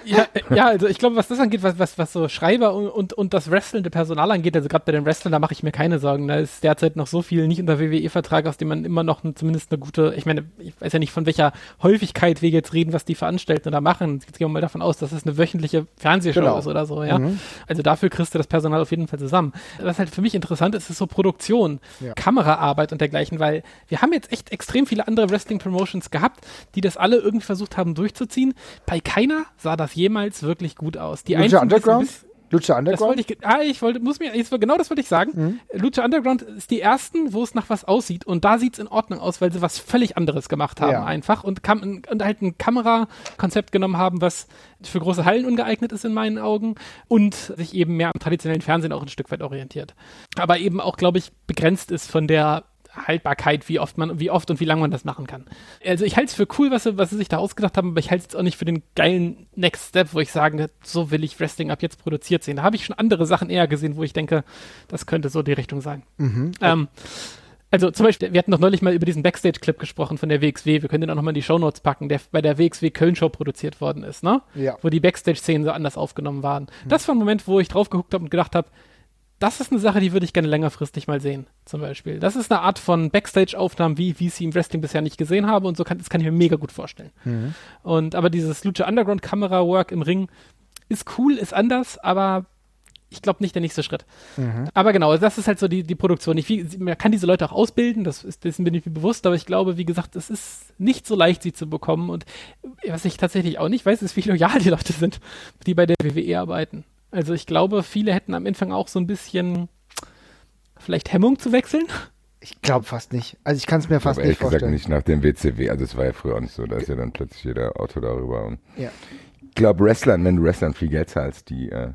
Ja, ja, also ich glaube, was das angeht, was, was, was so Schreiber und, und, und das wrestlende Personal angeht, also gerade bei den Wrestlern, da mache ich mir keine Sorgen. Da ist derzeit noch so viel nicht unter WWE-Vertrag, aus dem man immer noch ein, zumindest eine gute, ich meine, ich weiß ja nicht, von welcher Häufigkeit wir jetzt reden, was die Veranstalten da machen. Jetzt gehen wir mal davon aus, dass es eine wöchentliche Fernsehshow Genau. ist oder so, ja. Also dafür kriegst du das Personal auf jeden Fall zusammen. Was halt für mich interessant ist, ist so Produktion, Ja. Kameraarbeit und dergleichen, weil wir haben jetzt echt extrem viele andere Wrestling-Promotions gehabt, die das alle irgendwie versucht haben durchzuziehen. Bei keiner sah das jemals wirklich gut aus. Die Lucha Underground? bisschen- Lucha das wollte Underground? ich, ah, ich wollte, muss mir, jetzt, genau das wollte ich sagen. Lucha Underground ist die ersten, wo es nach was aussieht und da sieht es in Ordnung aus, weil sie was völlig anderes gemacht haben Ja. einfach und, kam, und halt ein Kamerakonzept genommen haben, was für große Hallen ungeeignet ist in meinen Augen und sich eben mehr am traditionellen Fernsehen auch ein Stück weit orientiert. Aber eben auch, glaube ich, begrenzt ist von der Haltbarkeit, wie oft man, wie oft und wie lange man das machen kann. Also ich halte es für cool, was sie, was sie sich da ausgedacht haben, aber ich halte es auch nicht für den geilen Next Step, wo ich sage, so will ich Wrestling ab jetzt produziert sehen. Da habe ich schon andere Sachen eher gesehen, wo ich denke, das könnte so die Richtung sein. Ähm, also zum Beispiel, wir hatten doch neulich mal über diesen Backstage-Clip gesprochen von der WXW. Wir können den auch nochmal in die Shownotes packen, der bei der WXW Köln-Show produziert worden ist, ne? Ja. Wo die Backstage-Szenen so anders aufgenommen waren. Das war ein Moment, wo ich drauf geguckt habe und gedacht habe, das ist eine Sache, die würde ich gerne längerfristig mal sehen, zum Beispiel. Das ist eine Art von Backstage-Aufnahmen, wie, wie ich sie im Wrestling bisher nicht gesehen habe und so kann, das kann ich mir mega gut vorstellen. Und aber dieses Lucha Underground Kamera-Work im Ring ist cool, ist anders, aber ich glaube nicht der nächste Schritt. Aber genau, das ist halt so die, die Produktion. Ich, wie, man kann diese Leute auch ausbilden, das ist, dessen bin ich mir bewusst, aber ich glaube, wie gesagt, es ist nicht so leicht, sie zu bekommen. Und was ich tatsächlich auch nicht weiß, ist, wie loyal die Leute sind, die bei der WWE arbeiten. Also ich glaube, viele hätten am Anfang auch so ein bisschen vielleicht Hemmung zu wechseln. Ich glaube fast nicht. Also ich kann es mir fast Aber ehrlich nicht vorstellen. gesagt nicht nach dem WCW. Also es war ja früher auch nicht so. Da ist ja dann plötzlich jeder Auto darüber. Und Ja. ich glaube, Wrestlern, wenn du Wrestlern viel Geld zahlst, die äh,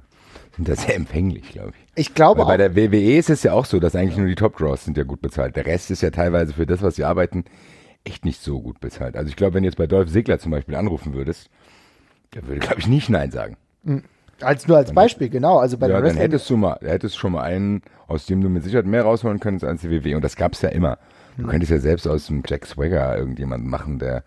sind da sehr empfänglich, glaube ich. Ich glaube Weil bei auch, der WWE ist es ja auch so, dass eigentlich nur die Top-Draws sind ja gut bezahlt. Der Rest ist ja teilweise für das, was sie arbeiten, echt nicht so gut bezahlt. Also ich glaube, wenn du jetzt bei Dolph Ziggler zum Beispiel anrufen würdest, der würde, glaube ich, nicht Nein sagen. Als nur als Beispiel, genau. Also bei ja, dann hättest du mal, hättest schon mal einen, aus dem du mit Sicherheit mehr rausholen könntest als die WWE. Und das gab's ja immer. Du könntest ja selbst aus dem Jack Swagger irgendjemanden machen, der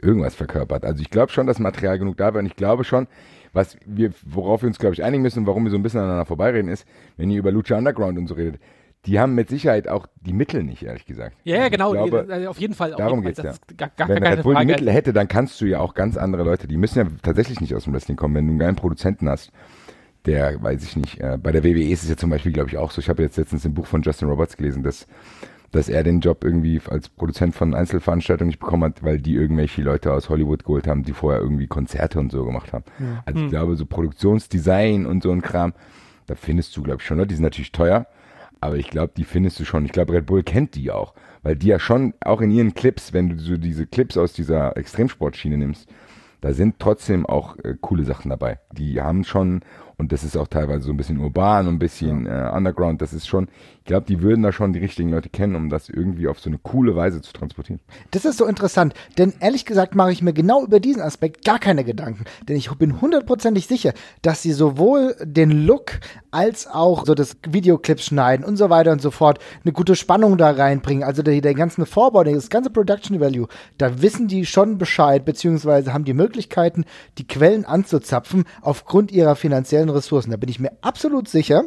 irgendwas verkörpert. Also ich glaube schon, dass Material genug da wäre. Und ich glaube schon, was wir, worauf wir uns, glaube ich, einigen müssen und warum wir so ein bisschen aneinander vorbeireden, ist, wenn ihr über Lucha Underground und so redet, die haben mit Sicherheit auch die Mittel nicht, ehrlich gesagt. Ja, ja, genau, Ich glaube, also auf jeden Fall. darum geht's Das ist gar, gar wenn Red Bull die. Mittel hätte, dann kannst du ja auch ganz andere Leute, die müssen ja tatsächlich nicht aus dem Wrestling kommen, wenn du einen geilen Produzenten hast, der, weiß ich nicht, äh, bei der WWE ist es ja zum Beispiel, glaube ich, auch so. Ich habe jetzt letztens im Buch von Justin Roberts gelesen, dass, dass er den Job irgendwie als Produzent von Einzelveranstaltungen nicht bekommen hat, weil die irgendwelche Leute aus Hollywood geholt haben, die vorher irgendwie Konzerte und so gemacht haben. Also ich glaube, so Produktionsdesign und so ein Kram, da findest du, glaube ich, schon Leute, die sind natürlich teuer, aber ich glaube, die findest du schon. Ich glaube, Red Bull kennt die auch, weil die ja schon auch in ihren Clips, wenn du so diese Clips aus dieser Extremsportschiene nimmst, da sind trotzdem auch äh, coole Sachen dabei. Die haben schon, und das ist auch teilweise so ein bisschen urban und ein bisschen äh, underground, das ist schon, ich glaube, die würden da schon die richtigen Leute kennen, um das irgendwie auf so eine coole Weise zu transportieren. Das ist so interessant, denn ehrlich gesagt mache ich mir genau über diesen Aspekt gar keine Gedanken, denn ich bin hundertprozentig sicher, dass sie sowohl den Look als auch so das Videoclips schneiden und so weiter und so fort eine gute Spannung da reinbringen, also der, der ganzen Vorbau, das ganze Production Value, da wissen die schon Bescheid, beziehungsweise haben die Möglichkeiten, die Quellen anzuzapfen aufgrund ihrer finanziellen Ressourcen. Da bin ich mir absolut sicher.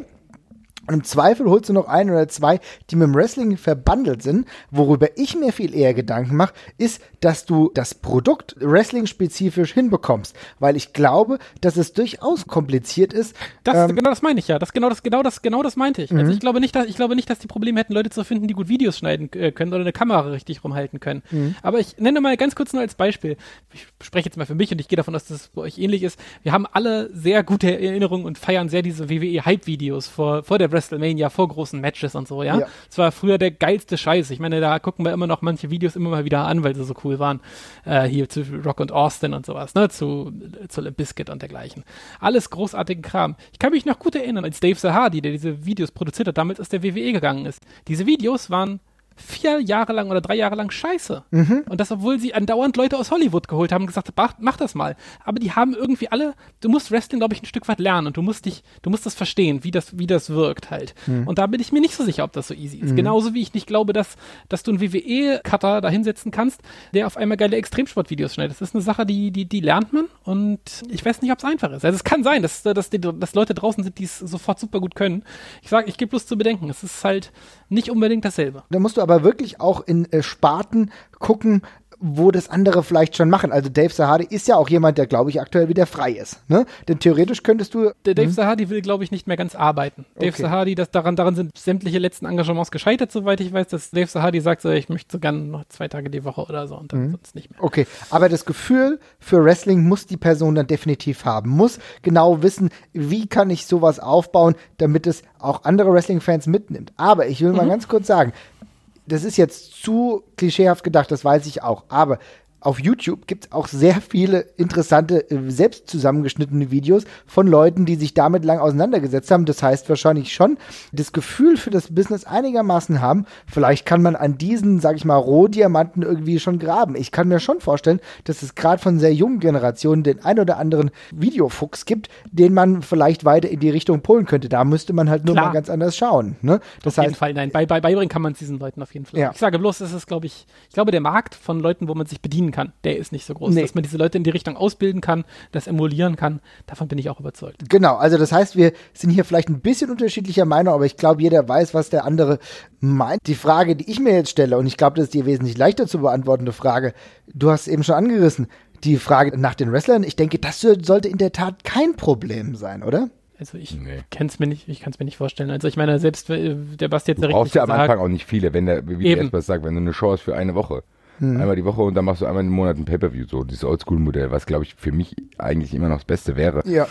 Und im Zweifel holst du noch ein oder zwei, die mit dem Wrestling verbandelt sind. Worüber ich mir viel eher Gedanken mache, ist, dass du das Produkt Wrestling-spezifisch hinbekommst. Weil ich glaube, dass es durchaus kompliziert ist. Das, ähm, genau das meine ich ja. Das, genau, das, genau, das, genau das meinte ich. Also ich glaube nicht, dass, ich glaube nicht, dass die Probleme hätten, Leute zu finden, die gut Videos schneiden äh, können oder eine Kamera richtig rumhalten können. Aber ich nenne mal ganz kurz nur als Beispiel. Ich spreche jetzt mal für mich und ich gehe davon aus, dass es bei euch ähnlich ist. Wir haben alle sehr gute Erinnerungen und feiern sehr diese WWE-Hype-Videos vor, vor der WrestleMania, vor großen Matches und so, ja. Ja. Es war früher der geilste Scheiß. Ich meine, da gucken wir immer noch manche Videos immer mal wieder an, weil sie so cool waren. Äh, hier zu Rock und Austin und sowas, ne? Zu, zu Limp Bizkit und dergleichen. Alles großartigen Kram. Ich kann mich noch gut erinnern, als Dave Sahadi, der diese Videos produziert hat, damals aus der WWE gegangen ist. Diese Videos waren vier Jahre lang oder drei Jahre lang scheiße. Und das, obwohl sie andauernd Leute aus Hollywood geholt haben und gesagt haben, mach, das mal. Aber die haben irgendwie alle, du musst Wrestling, glaube ich, ein Stück weit lernen und du musst dich, du musst das verstehen, wie das, wie das wirkt halt. Und da bin ich mir nicht so sicher, ob das so easy ist. Genauso wie ich nicht glaube, dass, dass du einen WWE-Cutter da hinsetzen kannst, der auf einmal geile Extremsportvideos schneidet. Das ist eine Sache, die, die, die lernt man und ich weiß nicht, ob es einfach ist. Also es kann sein, dass, dass, die, dass Leute draußen sind, die es sofort super gut können. Ich sage, ich gebe bloß zu bedenken, es ist halt nicht unbedingt dasselbe. Da musst du aber wirklich auch in äh, Sparten gucken, wo das andere vielleicht schon machen. Also Dave Sahadi ist ja auch jemand, der, glaube ich, aktuell wieder frei ist. Ne? Denn theoretisch könntest du Der Dave Sahadi will, glaube ich, nicht mehr ganz arbeiten. Dave Okay. Sahadi, das, daran, daran sind sämtliche letzten Engagements gescheitert, soweit ich weiß, dass Dave Sahadi sagt, so, ich möchte so gern noch zwei Tage die Woche oder so und dann sonst nicht mehr. Okay, aber das Gefühl für Wrestling muss die Person dann definitiv haben. Muss genau wissen, wie kann ich sowas aufbauen, damit es auch andere Wrestling-Fans mitnimmt. Aber ich will mal ganz kurz sagen, das ist jetzt zu klischeehaft gedacht, das weiß ich auch. Aber auf YouTube gibt es auch sehr viele interessante, äh, selbst zusammengeschnittene Videos von Leuten, die sich damit lang auseinandergesetzt haben. Das heißt wahrscheinlich schon das Gefühl für das Business einigermaßen haben. Vielleicht kann man an diesen, sag ich mal, Rohdiamanten irgendwie schon graben. Ich kann mir schon vorstellen, dass es gerade von sehr jungen Generationen den ein oder anderen Videofuchs gibt, den man vielleicht weiter in die Richtung polen könnte. Da müsste man halt nur Klar. mal ganz anders schauen. Ne? Das Auf jeden heißt, Fall, nein, bei, bei, beibringen kann man es diesen Leuten auf jeden Fall. Ja. Ich sage bloß, es ist, glaube ich, ich glaube, der Markt von Leuten, wo man sich bedienen kann, der ist nicht so groß. Nee. Dass man diese Leute in die Richtung ausbilden kann, das emulieren kann, davon bin ich auch überzeugt. Genau, also das heißt, wir sind hier vielleicht ein bisschen unterschiedlicher Meinung, aber ich glaube, jeder weiß, was der andere meint. Die Frage, die ich mir jetzt stelle, und ich glaube, das ist die wesentlich leichter zu beantwortende Frage, du hast es eben schon angerissen, die Frage nach den Wrestlern, ich denke, das sollte in der Tat kein Problem sein, oder? Also ich Nee. kenn's mir nicht, ich kann es mir nicht vorstellen. Also ich meine, selbst äh, der Basti jetzt Du brauchst ja am Anfang auch nicht viele, wenn der, wie Eben. der was sagt, wenn du eine Show hast für eine Woche. Mhm. Einmal die Woche und dann machst du einmal im Monat ein Pay-Per-View, so dieses Oldschool-Modell, was glaube ich für mich eigentlich immer noch das Beste wäre. Ja.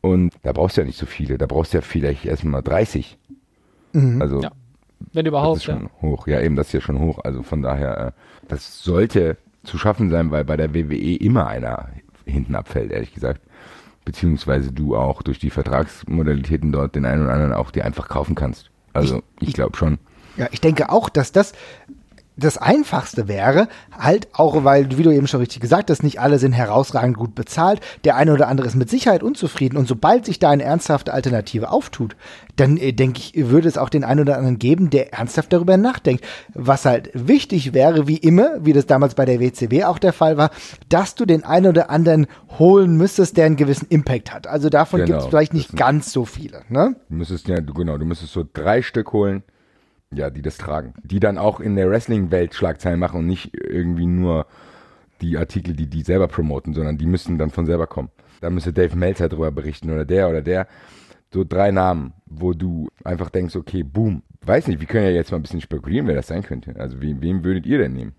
Und da brauchst du ja nicht so viele, da brauchst du ja vielleicht erstmal 30. Mhm. Also Ja, wenn das überhaupt. ist Ja. schon hoch. Ja, eben, das ist ja schon hoch. Also von daher, äh, das sollte zu schaffen sein, weil bei der WWE immer einer hinten abfällt, ehrlich gesagt. Beziehungsweise du auch durch die Vertragsmodalitäten dort den einen oder anderen auch dir einfach kaufen kannst. Also ich glaube schon. Ja, ich denke auch, dass das das Einfachste wäre, halt auch, weil, wie du eben schon richtig gesagt hast, nicht alle sind herausragend gut bezahlt. Der eine oder andere ist mit Sicherheit unzufrieden. Und sobald sich da eine ernsthafte Alternative auftut, dann äh, denke ich, würde es auch den einen oder anderen geben, der ernsthaft darüber nachdenkt. Was halt wichtig wäre, wie immer, wie das damals bei der WCW auch der Fall war, dass du den einen oder anderen holen müsstest, der einen gewissen Impact hat. Also davon Genau, gibt es vielleicht nicht ganz so viele. Ne? Du müsstest ja, genau, du müsstest so drei Stück holen, ja, die das tragen. Die dann auch in der Wrestling-Welt Schlagzeilen machen und nicht irgendwie nur die Artikel, die die selber promoten, sondern die müssen dann von selber kommen. Da müsste Dave Meltzer drüber berichten oder der oder der. So drei Namen, wo du einfach denkst, okay, boom. Weiß nicht, wir können ja jetzt mal ein bisschen spekulieren, wer das sein könnte. Also wen, wen würdet ihr denn nehmen?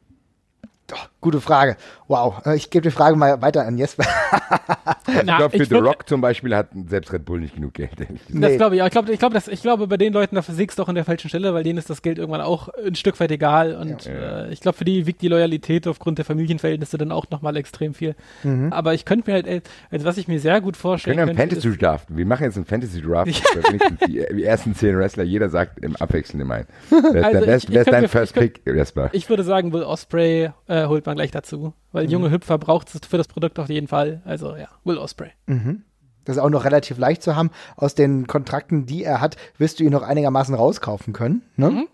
Gute Frage. Wow. Äh, Ich gebe die Frage mal weiter an Jesper. Na, ich glaube, für ich The würd- Rock zum Beispiel hat selbst Red Bull nicht genug Geld. Das glaube ich, ja. Ich glaube, ich ich glaube, bei den Leuten, da versägst du auch an der falschen Stelle, weil denen ist das Geld irgendwann auch ein Stück weit egal. Und Ja. äh, ich glaube, für die wiegt die Loyalität aufgrund der Familienverhältnisse dann auch nochmal extrem viel. Mhm. Aber ich könnte mir halt, äh, also was ich mir sehr gut Wir vorstellen können ja einen könnte, Fantasy ist, Draft. Wir machen jetzt einen Fantasy Draft. Wenigstens die, die ersten zehn Wrestler, jeder sagt im Abwechselnd immer ein. Wer ist, Also dein First Pick, Jasper? ich würde sagen, Will Osprey äh, holt man gleich dazu. Weil Mhm. junge Hüpfer braucht es für das Produkt auf jeden Fall. Also ja, Will Osprey. Das ist auch noch relativ leicht zu haben. Aus den Kontrakten, die er hat, wirst du ihn noch einigermaßen rauskaufen können. Ne?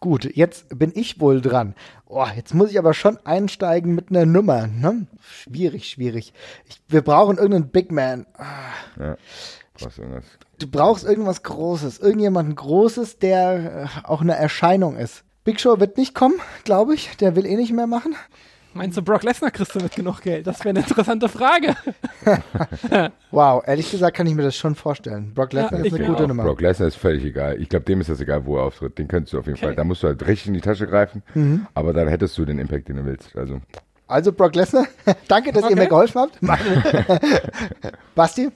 Gut, jetzt bin ich wohl dran. Oh, jetzt muss ich aber schon einsteigen mit einer Nummer. Ne? Schwierig, schwierig. Ich, wir brauchen irgendeinen Big Man. Ja. Was irgendwas. Du brauchst irgendwas Großes. Irgendjemanden Großes, der äh, auch eine Erscheinung ist. Big Show wird nicht kommen, glaube ich. Der will eh nicht mehr machen. Meinst du, Brock Lesnar kriegst du mit genug Geld? Das wäre eine interessante Frage. Wow, ehrlich gesagt kann ich mir das schon vorstellen. Brock Lesnar Ja, ist eine gute auch. Nummer. Brock Lesnar ist völlig egal. Ich glaube, dem ist das egal, wo er auftritt. Den könntest du auf jeden Okay. Fall. Da musst du halt richtig in die Tasche greifen. Mhm. Aber dann hättest du den Impact, den du willst. Also, Also Brock Lesnar, danke, dass ihr Okay. mir geholfen habt. Basti?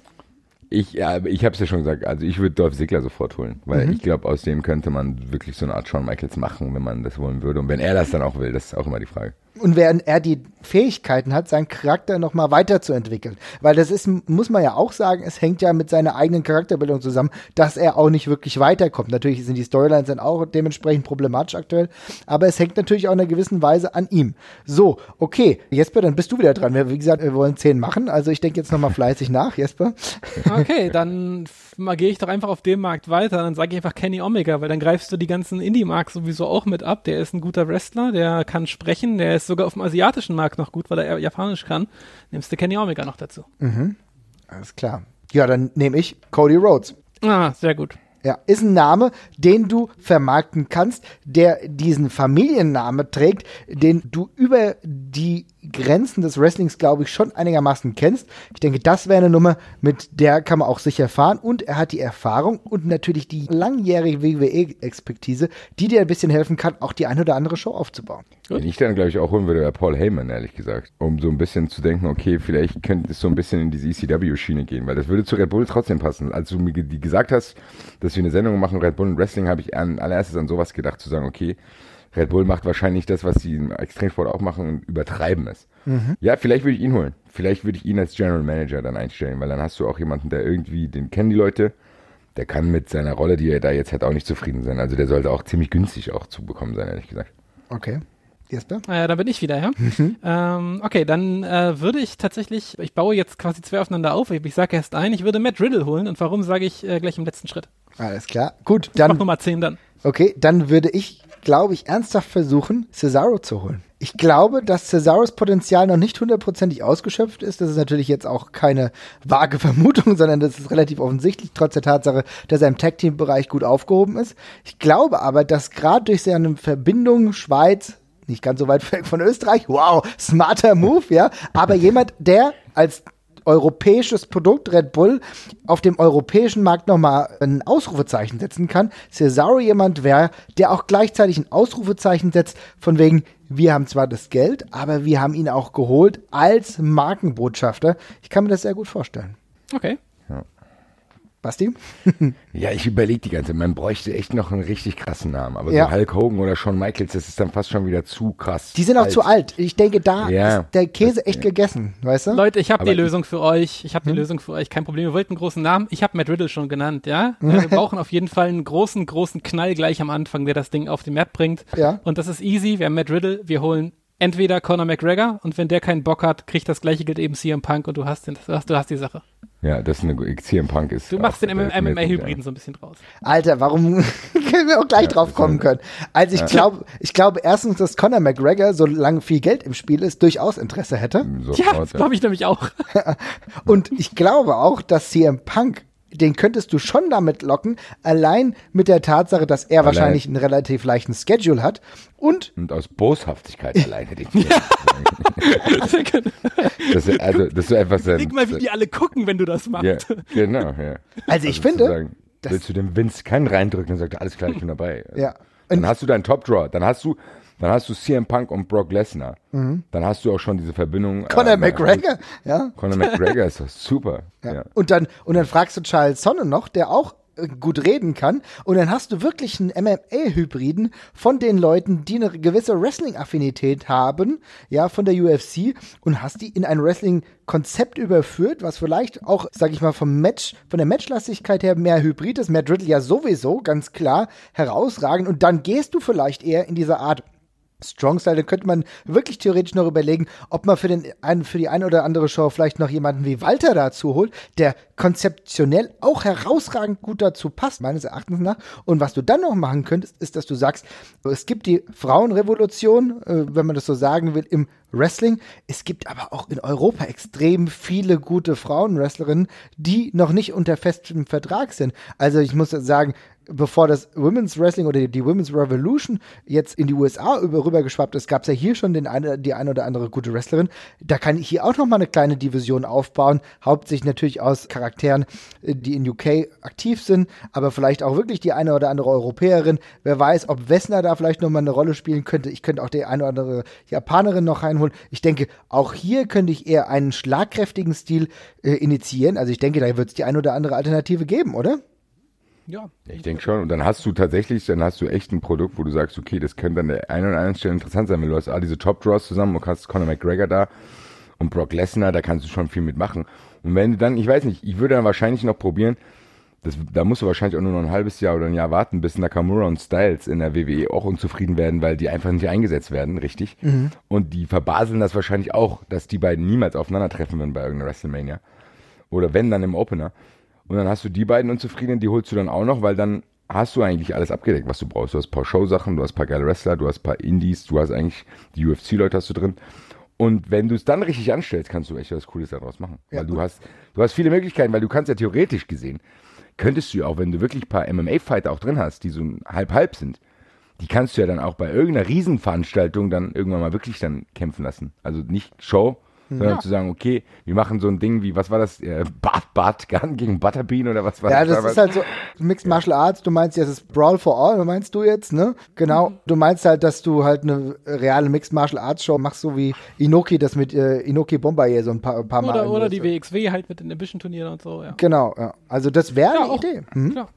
Ich, ja, aber ich habe es ja schon gesagt. Also, ich würde Dolph Ziggler sofort holen. Weil Mhm. ich glaube, aus dem könnte man wirklich so eine Art Shawn Michaels machen, wenn man das wollen würde. Und wenn er das dann auch will, das ist auch immer die Frage. Und während er die Fähigkeiten hat, seinen Charakter nochmal weiterzuentwickeln. Weil das ist, muss man ja auch sagen, es hängt ja mit seiner eigenen Charakterbildung zusammen, dass er auch nicht wirklich weiterkommt. Natürlich sind die Storylines dann auch dementsprechend problematisch aktuell, aber es hängt natürlich auch in einer gewissen Weise an ihm. So, okay, Jesper, dann bist du wieder dran. Wir, wie gesagt, wir wollen zehn machen, also ich denke jetzt nochmal fleißig nach, Jesper. Okay, dann gehe ich doch einfach auf dem Markt weiter. Dann sage ich einfach Kenny Omega, weil dann greifst du die ganzen Indie-Marks sowieso auch mit ab. Der ist ein guter Wrestler, der kann sprechen, der ist sogar auf dem asiatischen Markt noch gut, weil er Japanisch kann. Nimmst du Kenny Omega noch dazu. Alles klar. Ja, dann nehme ich Cody Rhodes. Ah, sehr gut. Ja, ist ein Name, den du vermarkten kannst, der diesen Familienname trägt, den du über die Grenzen des Wrestlings, glaube ich, schon einigermaßen kennst. Ich denke, das wäre eine Nummer, mit der kann man auch sicher fahren. Und er hat die Erfahrung und natürlich die langjährige WWE-Expertise, die dir ein bisschen helfen kann, auch die eine oder andere Show aufzubauen. Gut. Den ich dann, glaube ich, auch holen würde, wäre Paul Heyman, ehrlich gesagt. Um so ein bisschen zu denken, okay, vielleicht könnte es so ein bisschen in diese ECW-Schiene gehen, weil das würde zu Red Bull trotzdem passen. Als du mir gesagt hast, dass wir eine Sendung machen, Red Bull und Wrestling, habe ich an allererstes an sowas gedacht, zu sagen, okay, Red Bull macht wahrscheinlich das, was sie im Extremsport auch machen und übertreiben es. Ja, vielleicht würde ich ihn holen. Vielleicht würde ich ihn als General Manager dann einstellen, weil dann hast du auch jemanden, der irgendwie, den kennen die Leute, der kann mit seiner Rolle, die er da jetzt hat, auch nicht zufrieden sein. Also der sollte auch ziemlich günstig auch zu bekommen sein, ehrlich gesagt. Okay. Jesper? Äh, da bin ich wieder, ja. Ähm, okay, dann äh, würde ich tatsächlich, ich baue jetzt quasi zwei aufeinander auf. Ich, ich sage erst ein, ich würde Matt Riddle holen. Und warum sage ich äh, gleich im letzten Schritt? Alles klar. Gut, Mach dann, Nummer 10 dann. okay, dann würde ich, glaube ich, ernsthaft versuchen, Cesaro zu holen. Ich glaube, dass Cesaros Potenzial noch nicht hundertprozentig ausgeschöpft ist. Das ist natürlich jetzt auch keine vage Vermutung, sondern das ist relativ offensichtlich, trotz der Tatsache, dass er im Tag-Team-Bereich gut aufgehoben ist. Ich glaube aber, dass gerade durch seine Verbindung Schweiz, nicht ganz so weit weg von Österreich, wow, smarter Move, ja, aber jemand, der als europäisches Produkt Red Bull auf dem europäischen Markt nochmal ein Ausrufezeichen setzen kann. Cesaro jemand wäre, der auch gleichzeitig ein Ausrufezeichen setzt, von wegen, wir haben zwar das Geld, aber wir haben ihn auch geholt als Markenbotschafter. Ich kann mir das sehr gut vorstellen. Okay. Basti? Ja, ich überlege die ganze Zeit, man bräuchte echt noch einen richtig krassen Namen. Aber Ja. so Hulk Hogan oder Shawn Michaels, das ist dann fast schon wieder zu krass. Die sind auch alt. zu alt. Ich denke, da Ja. ist der Käse echt gegessen, weißt du? Leute, ich habe die Lösung für euch. Ich habe die Lösung für euch. Kein Problem. Ihr wollt einen großen Namen. Ich habe Matt Riddle schon genannt, ja? Äh, Wir brauchen auf jeden Fall einen großen, großen Knall gleich am Anfang, der das Ding auf die Map bringt. Ja. Und das ist easy. Wir haben Matt Riddle. Wir holen entweder Conor McGregor und wenn der keinen Bock hat, kriegt das gleiche Gilt eben CM Punk und du hast den, du hast, du hast die Sache. Ja, das ist eine CM Punk ist. Du machst den MMA-Hybriden so ein bisschen draus. Alter, warum können wir auch gleich drauf kommen können? Also ich glaube, ich glaube erstens, dass Conor McGregor, solange viel Geld im Spiel ist, durchaus Interesse hätte. ja. Ja, Sofort, das glaube ich nämlich auch. Und ich glaube auch, dass CM Punk, den könntest du schon damit locken, allein mit der Tatsache, dass er wahrscheinlich einen relativ leichten Schedule hat. Und Und aus Boshaftigkeit alleine den das, ist- also, das ist einfach so. Leg mal, wie die alle gucken, wenn du das machst. Ja, genau, ja. also ich zu finde, sagen, das- willst du dem Vince keinen reindrücken, dann sagt alles klar, ich bin dabei. Ja. Dann Und- hast du deinen Top Draw, dann hast du, dann hast du CM Punk und Brock Lesnar. Dann hast du auch schon diese Verbindung. Mhm. Conor äh, McGregor, ja. Conor McGregor ist doch super. Ja. Ja. Und dann und dann fragst du Charles Sonne noch, der auch äh, gut reden kann. Und dann hast du wirklich einen MMA-Hybriden von den Leuten, die eine gewisse Wrestling-Affinität haben, ja, von der UFC und hast die in ein Wrestling-Konzept überführt, was vielleicht auch, sag ich mal, vom Match, von der Matchlastigkeit her mehr Hybrid ist, mehr Drittel ja sowieso, ganz klar, herausragend. Und dann gehst du vielleicht eher in diese Art Strong Style, da könnte man wirklich theoretisch noch überlegen, ob man für, den, für die eine oder andere Show vielleicht noch jemanden wie Walter dazu holt, der konzeptionell auch herausragend gut dazu passt, meines Erachtens nach. Und was du dann noch machen könntest, ist, dass du sagst, es gibt die Frauenrevolution, äh, wenn man das so sagen will, im Wrestling. Es gibt aber auch in Europa extrem viele gute Frauenwrestlerinnen, die noch nicht unter festem Vertrag sind. Also ich muss sagen, bevor das Women's Wrestling oder die, Women's Revolution jetzt in die USA über, rübergeschwappt ist, gab es ja hier schon den eine, die eine oder andere gute Wrestlerin. Da kann ich hier auch noch mal eine kleine Division aufbauen, hauptsächlich natürlich aus Charakteren, äh, die in UK aktiv sind, aber vielleicht auch wirklich die eine oder andere Europäerin. Wer weiß, ob Wessner da vielleicht noch mal eine Rolle spielen könnte. Ich könnte auch die eine oder andere Japanerin noch reinholen. Ich denke, auch hier könnte ich eher einen schlagkräftigen Stil äh, initiieren. Also ich denke, da wird es die eine oder andere Alternative geben, oder? Ja. Ich denke schon. Und dann hast du tatsächlich, dann hast du echt ein Produkt, wo du sagst, okay, das könnte an der einen oder anderen Stelle interessant sein, weil du hast all diese Top Draws zusammen und hast Conor McGregor da und Brock Lesnar, da kannst du schon viel mitmachen. Und wenn du dann, ich weiß nicht, ich würde dann wahrscheinlich noch probieren, das, da musst du wahrscheinlich auch nur noch ein halbes Jahr oder ein Jahr warten, bis Nakamura und Styles in der WWE auch unzufrieden werden, weil die einfach nicht eingesetzt werden, richtig. Und die verbaseln das wahrscheinlich auch, dass die beiden niemals aufeinandertreffen würden bei irgendeiner WrestleMania. Oder wenn, dann im Opener. Und dann hast du die beiden Unzufriedenen, die holst du dann auch noch, weil dann hast du eigentlich alles abgedeckt, was du brauchst. Du hast ein paar Show-Sachen, du hast ein paar geile Wrestler, du hast ein paar Indies, du hast eigentlich die UFC-Leute hast du drin. Und wenn du es dann richtig anstellst, kannst du echt was Cooles daraus machen. Ja. Weil du hast, du hast viele Möglichkeiten, weil du kannst ja theoretisch gesehen, könntest du ja auch, wenn du wirklich ein paar MMA-Fighter auch drin hast, die so halb-halb sind, die kannst du ja dann auch bei irgendeiner Riesenveranstaltung dann irgendwann mal wirklich dann kämpfen lassen. Also nicht Show, sondern zu sagen, okay, wir machen so ein Ding wie, was war das, äh, Bart, Bart Gun gegen Butterbean oder was war Ja, das? das ist halt so Mixed Martial Arts. Du meinst jetzt das ist Brawl for All, meinst du jetzt, ne? Genau. Du meinst halt, dass du halt eine reale Mixed Martial Arts Show machst, so wie Inoki das mit äh, Inoki Bombardier so ein paar, paar Mal. Oder, oder die WXW halt mit den Ambition-Turnieren und so, ja. Genau, ja. Also das wäre Ja, eine auch. Idee. Mhm. Klar.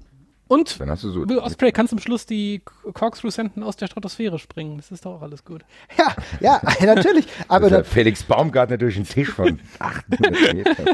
Und Dann hast du so. Will Osprey kann zum Schluss die Corkscrew-Senden aus der Stratosphäre springen. Das ist doch auch alles gut. Ja, ja, natürlich. Aber da, Felix Baumgartner durch den Tisch von 800 Metern.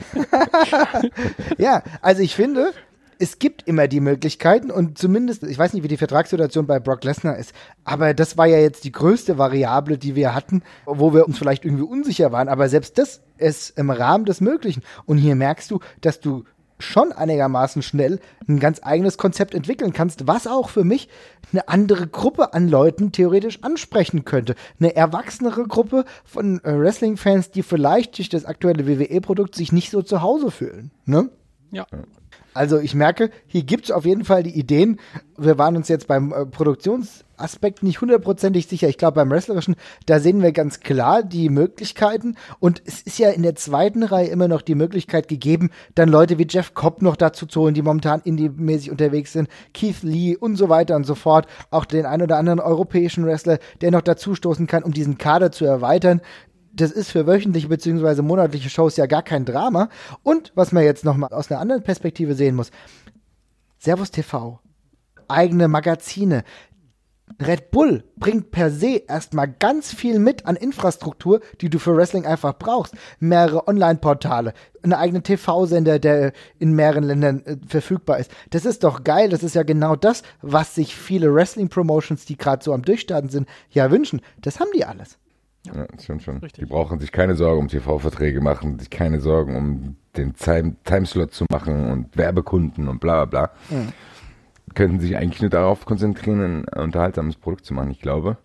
ja, also ich finde, es gibt immer die Möglichkeiten und zumindest, ich weiß nicht, wie die Vertragssituation bei Brock Lesnar ist, aber das war ja jetzt die größte Variable, die wir hatten, wo wir uns vielleicht irgendwie unsicher waren, aber selbst das ist im Rahmen des Möglichen. Und hier merkst du, dass du schon einigermaßen schnell ein ganz eigenes Konzept entwickeln kannst, was auch für mich eine andere Gruppe an Leuten theoretisch ansprechen könnte. Eine erwachsenere Gruppe von äh, Wrestling-Fans, die vielleicht durch das aktuelle WWE-Produkt sich nicht so zu Hause fühlen. Ne? Ja. Also ich merke, hier gibt es auf jeden Fall die Ideen. Wir waren uns jetzt beim äh, Aspekt nicht hundertprozentig sicher. Ich glaube, beim Wrestlerischen, da sehen wir ganz klar die Möglichkeiten. Und es ist ja in der zweiten Reihe immer noch die Möglichkeit gegeben, dann Leute wie Jeff Cobb noch dazu zu holen, die momentan indie-mäßig unterwegs sind, Keith Lee und so weiter und so fort. Auch den ein oder anderen europäischen Wrestler, der noch dazu stoßen kann, um diesen Kader zu erweitern das ist für wöchentliche bzw. monatliche Shows ja gar kein Drama. Und was man jetzt nochmal aus einer anderen Perspektive sehen muss, Servus TV, eigene Magazine, Red Bull bringt per se erstmal ganz viel mit an Infrastruktur, die du für Wrestling einfach brauchst. Mehrere Online-Portale, einen eigenen TV-Sender, der in mehreren Ländern äh, verfügbar ist. Das ist doch geil. Das ist ja genau das, was sich viele Wrestling-Promotions, die gerade so am Durchstarten sind, ja wünschen. Das haben die alles. Ja, stimmt schon. Richtig. Die brauchen sich keine Sorgen um TV-Verträge machen, sich keine Sorgen um den Time Timeslot zu machen und Werbekunden und bla bla bla. Mhm könnten sich eigentlich nur darauf konzentrieren, ein unterhaltsames Produkt zu machen. Ich glaube,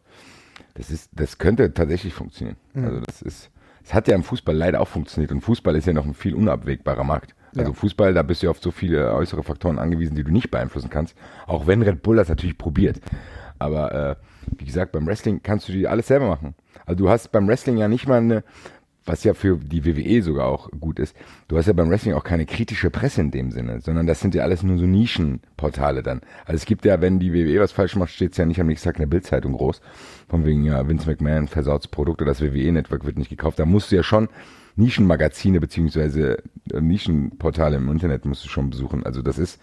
das ist, das könnte tatsächlich funktionieren. Mhm. Also das ist, es hat ja im Fußball leider auch funktioniert und Fußball ist ja noch ein viel unabwägbarer Markt. Also ja. Fußball, da bist du auf so viele äußere Faktoren angewiesen, die du nicht beeinflussen kannst. Auch wenn Red Bull das natürlich probiert. Aber äh, wie gesagt, beim Wrestling kannst du dir alles selber machen. Also du hast beim Wrestling ja nicht mal eine was ja für die WWE sogar auch gut ist, du hast ja beim Wrestling auch keine kritische Presse in dem Sinne, sondern das sind ja alles nur so Nischenportale dann. Also es gibt ja, wenn die WWE was falsch macht, steht es ja nicht am nächsten Tag in der Bildzeitung groß. Von wegen, ja, Vince McMahon versaut Produkte, das WWE-Network wird nicht gekauft. Da musst du ja schon Nischenmagazine beziehungsweise äh, Nischenportale im Internet musst du schon besuchen. Also das ist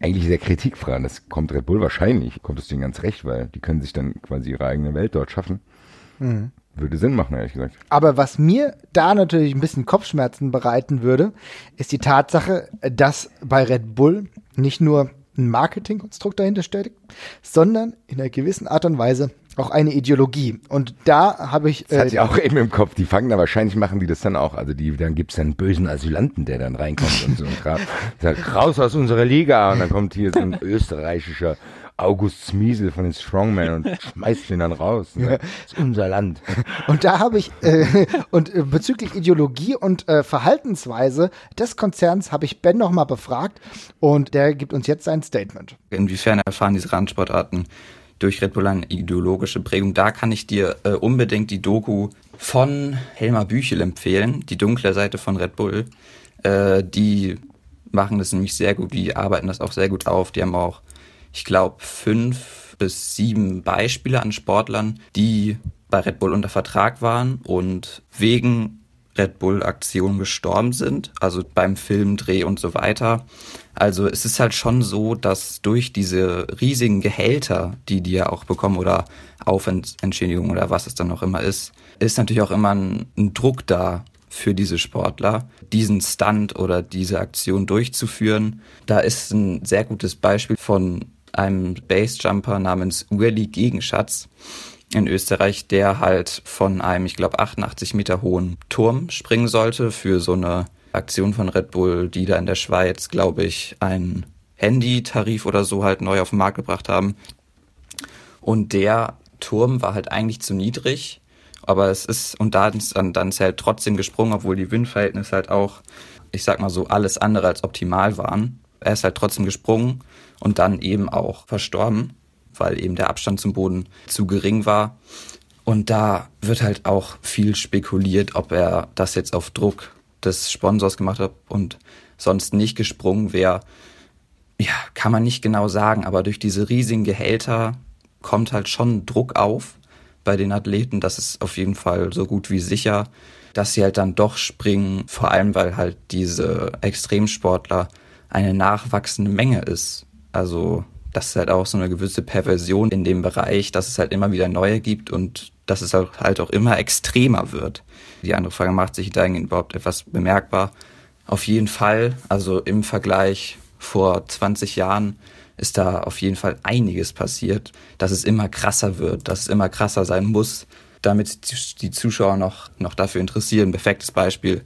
eigentlich sehr kritikfrei. Das kommt Red Bull wahrscheinlich, kommt es denen ganz recht, weil die können sich dann quasi ihre eigene Welt dort schaffen. Mhm. Würde Sinn machen, ehrlich gesagt. Aber was mir da natürlich ein bisschen Kopfschmerzen bereiten würde, ist die Tatsache, dass bei Red Bull nicht nur ein Marketingkonstrukt dahinter steckt, sondern in einer gewissen Art und Weise auch eine Ideologie. Und da habe ich. Das äh, hatte ich auch eben im Kopf. Die fangen da wahrscheinlich, machen die das dann auch. Also die, dann gibt's einen bösen Asylanten, der dann reinkommt und so und sagt, raus aus unserer Liga. Und dann kommt hier so ein österreichischer August Smiesel von den Strongmen und schmeißt ihn dann raus. Ne? Das ist unser Land. Und da habe ich, äh, und äh, bezüglich Ideologie und äh, Verhaltensweise des Konzerns habe ich Ben nochmal befragt und der gibt uns jetzt sein Statement. Inwiefern erfahren diese Randsportarten durch Red Bull eine ideologische Prägung? Da kann ich dir äh, unbedingt die Doku von Helmar Büchel empfehlen, die dunkle Seite von Red Bull. Äh, die machen das nämlich sehr gut, die arbeiten das auch sehr gut auf. Die haben auch ich glaube, fünf bis sieben Beispiele an Sportlern, die bei Red Bull unter Vertrag waren und wegen Red Bull Aktionen gestorben sind, also beim Filmdreh und so weiter. Also es ist halt schon so, dass durch diese riesigen Gehälter, die die ja auch bekommen oder Aufentschädigung oder was es dann noch immer ist, ist natürlich auch immer ein, ein Druck da für diese Sportler, diesen Stunt oder diese Aktion durchzuführen. Da ist ein sehr gutes Beispiel von einem Basejumper namens Willy Gegenschatz in Österreich, der halt von einem, ich glaube, 88 Meter hohen Turm springen sollte für so eine Aktion von Red Bull, die da in der Schweiz, glaube ich, einen Handy-Tarif oder so halt neu auf den Markt gebracht haben. Und der Turm war halt eigentlich zu niedrig, aber es ist, und dann, dann ist er halt trotzdem gesprungen, obwohl die Windverhältnisse halt auch, ich sag mal so, alles andere als optimal waren. Er ist halt trotzdem gesprungen und dann eben auch verstorben, weil eben der Abstand zum Boden zu gering war. Und da wird halt auch viel spekuliert, ob er das jetzt auf Druck des Sponsors gemacht hat und sonst nicht gesprungen wäre. Ja, kann man nicht genau sagen, aber durch diese riesigen Gehälter kommt halt schon Druck auf bei den Athleten. Das ist auf jeden Fall so gut wie sicher, dass sie halt dann doch springen, vor allem weil halt diese Extremsportler eine nachwachsende Menge ist. Also das ist halt auch so eine gewisse Perversion in dem Bereich, dass es halt immer wieder neue gibt und dass es halt auch immer extremer wird. Die andere Frage, macht sich da überhaupt etwas bemerkbar? Auf jeden Fall, also im Vergleich vor 20 Jahren ist da auf jeden Fall einiges passiert, dass es immer krasser wird, dass es immer krasser sein muss, damit die Zuschauer noch, noch dafür interessieren. Perfektes Beispiel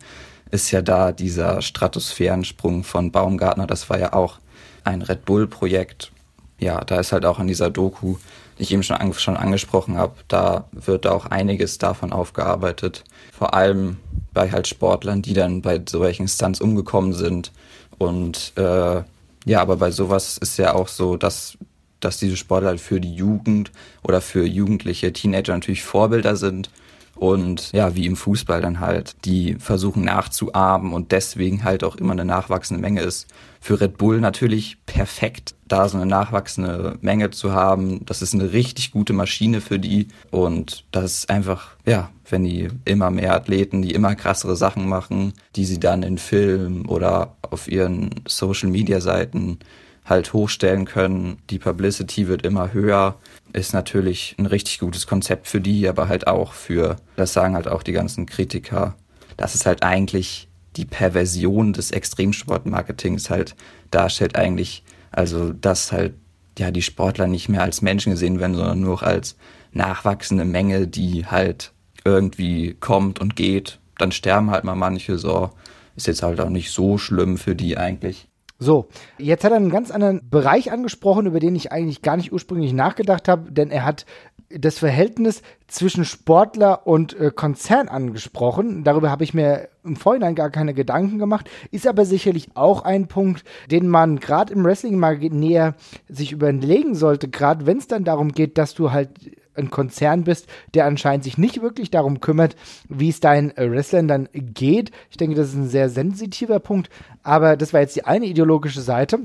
ist ja da dieser Stratosphärensprung von Baumgartner. Das war ja auch ein Red Bull-Projekt. Ja, da ist halt auch in dieser Doku, die ich eben schon, an, schon angesprochen habe, da wird auch einiges davon aufgearbeitet. Vor allem bei halt Sportlern, die dann bei solchen Stunts umgekommen sind. Und äh, ja, aber bei sowas ist ja auch so, dass dass diese Sportler halt für die Jugend oder für jugendliche Teenager natürlich Vorbilder sind und ja, wie im Fußball dann halt, die versuchen nachzuahmen und deswegen halt auch immer eine nachwachsende Menge ist. Für Red Bull natürlich perfekt, da so eine nachwachsende Menge zu haben. Das ist eine richtig gute Maschine für die und das ist einfach, ja, wenn die immer mehr Athleten, die immer krassere Sachen machen, die sie dann in Filmen oder auf ihren Social Media Seiten halt hochstellen können. Die Publicity wird immer höher. Ist natürlich ein richtig gutes Konzept für die, aber halt auch für, das sagen halt auch die ganzen Kritiker, das ist halt eigentlich die Perversion des Extremsportmarketings halt darstellt eigentlich, also dass halt ja die Sportler nicht mehr als Menschen gesehen werden, sondern nur als nachwachsende Menge, die halt irgendwie kommt und geht. Dann sterben halt mal manche so. Ist jetzt halt auch nicht so schlimm für die eigentlich. So, jetzt hat er einen ganz anderen Bereich angesprochen, über den ich eigentlich gar nicht ursprünglich nachgedacht habe, denn er hat das Verhältnis zwischen Sportler und äh, Konzern angesprochen. Darüber habe ich mir im Vorhinein gar keine Gedanken gemacht, ist aber sicherlich auch ein Punkt, den man gerade im Wrestling mal näher sich überlegen sollte, gerade wenn es dann darum geht, dass du halt ein Konzern bist, der anscheinend sich nicht wirklich darum kümmert, wie es deinen äh, Wrestlern dann geht. Ich denke, das ist ein sehr sensitiver Punkt, aber das war jetzt die eine ideologische Seite.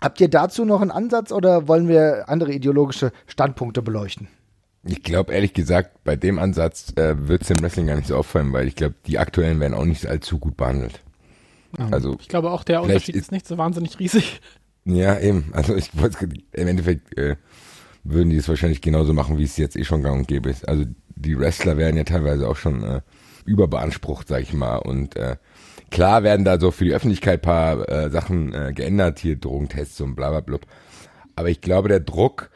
Habt ihr dazu noch einen Ansatz oder wollen wir andere ideologische Standpunkte beleuchten? Ich glaube, ehrlich gesagt, bei dem Ansatz äh, wird es dem Wrestling gar nicht so auffallen, weil ich glaube, die aktuellen werden auch nicht allzu gut behandelt. Also, ich glaube auch, der Unterschied ist, ist, nicht so wahnsinnig riesig. Ja, eben. Also ich wollte im Endeffekt äh, würden die es wahrscheinlich genauso machen, wie es jetzt eh schon gang und gäbe ist. Also die Wrestler werden ja teilweise auch schon äh, überbeansprucht, sag ich mal. Und äh, klar werden da so für die Öffentlichkeit paar äh, Sachen äh, geändert, hier Drogentests und bla bla bla. Aber ich glaube, der Druck,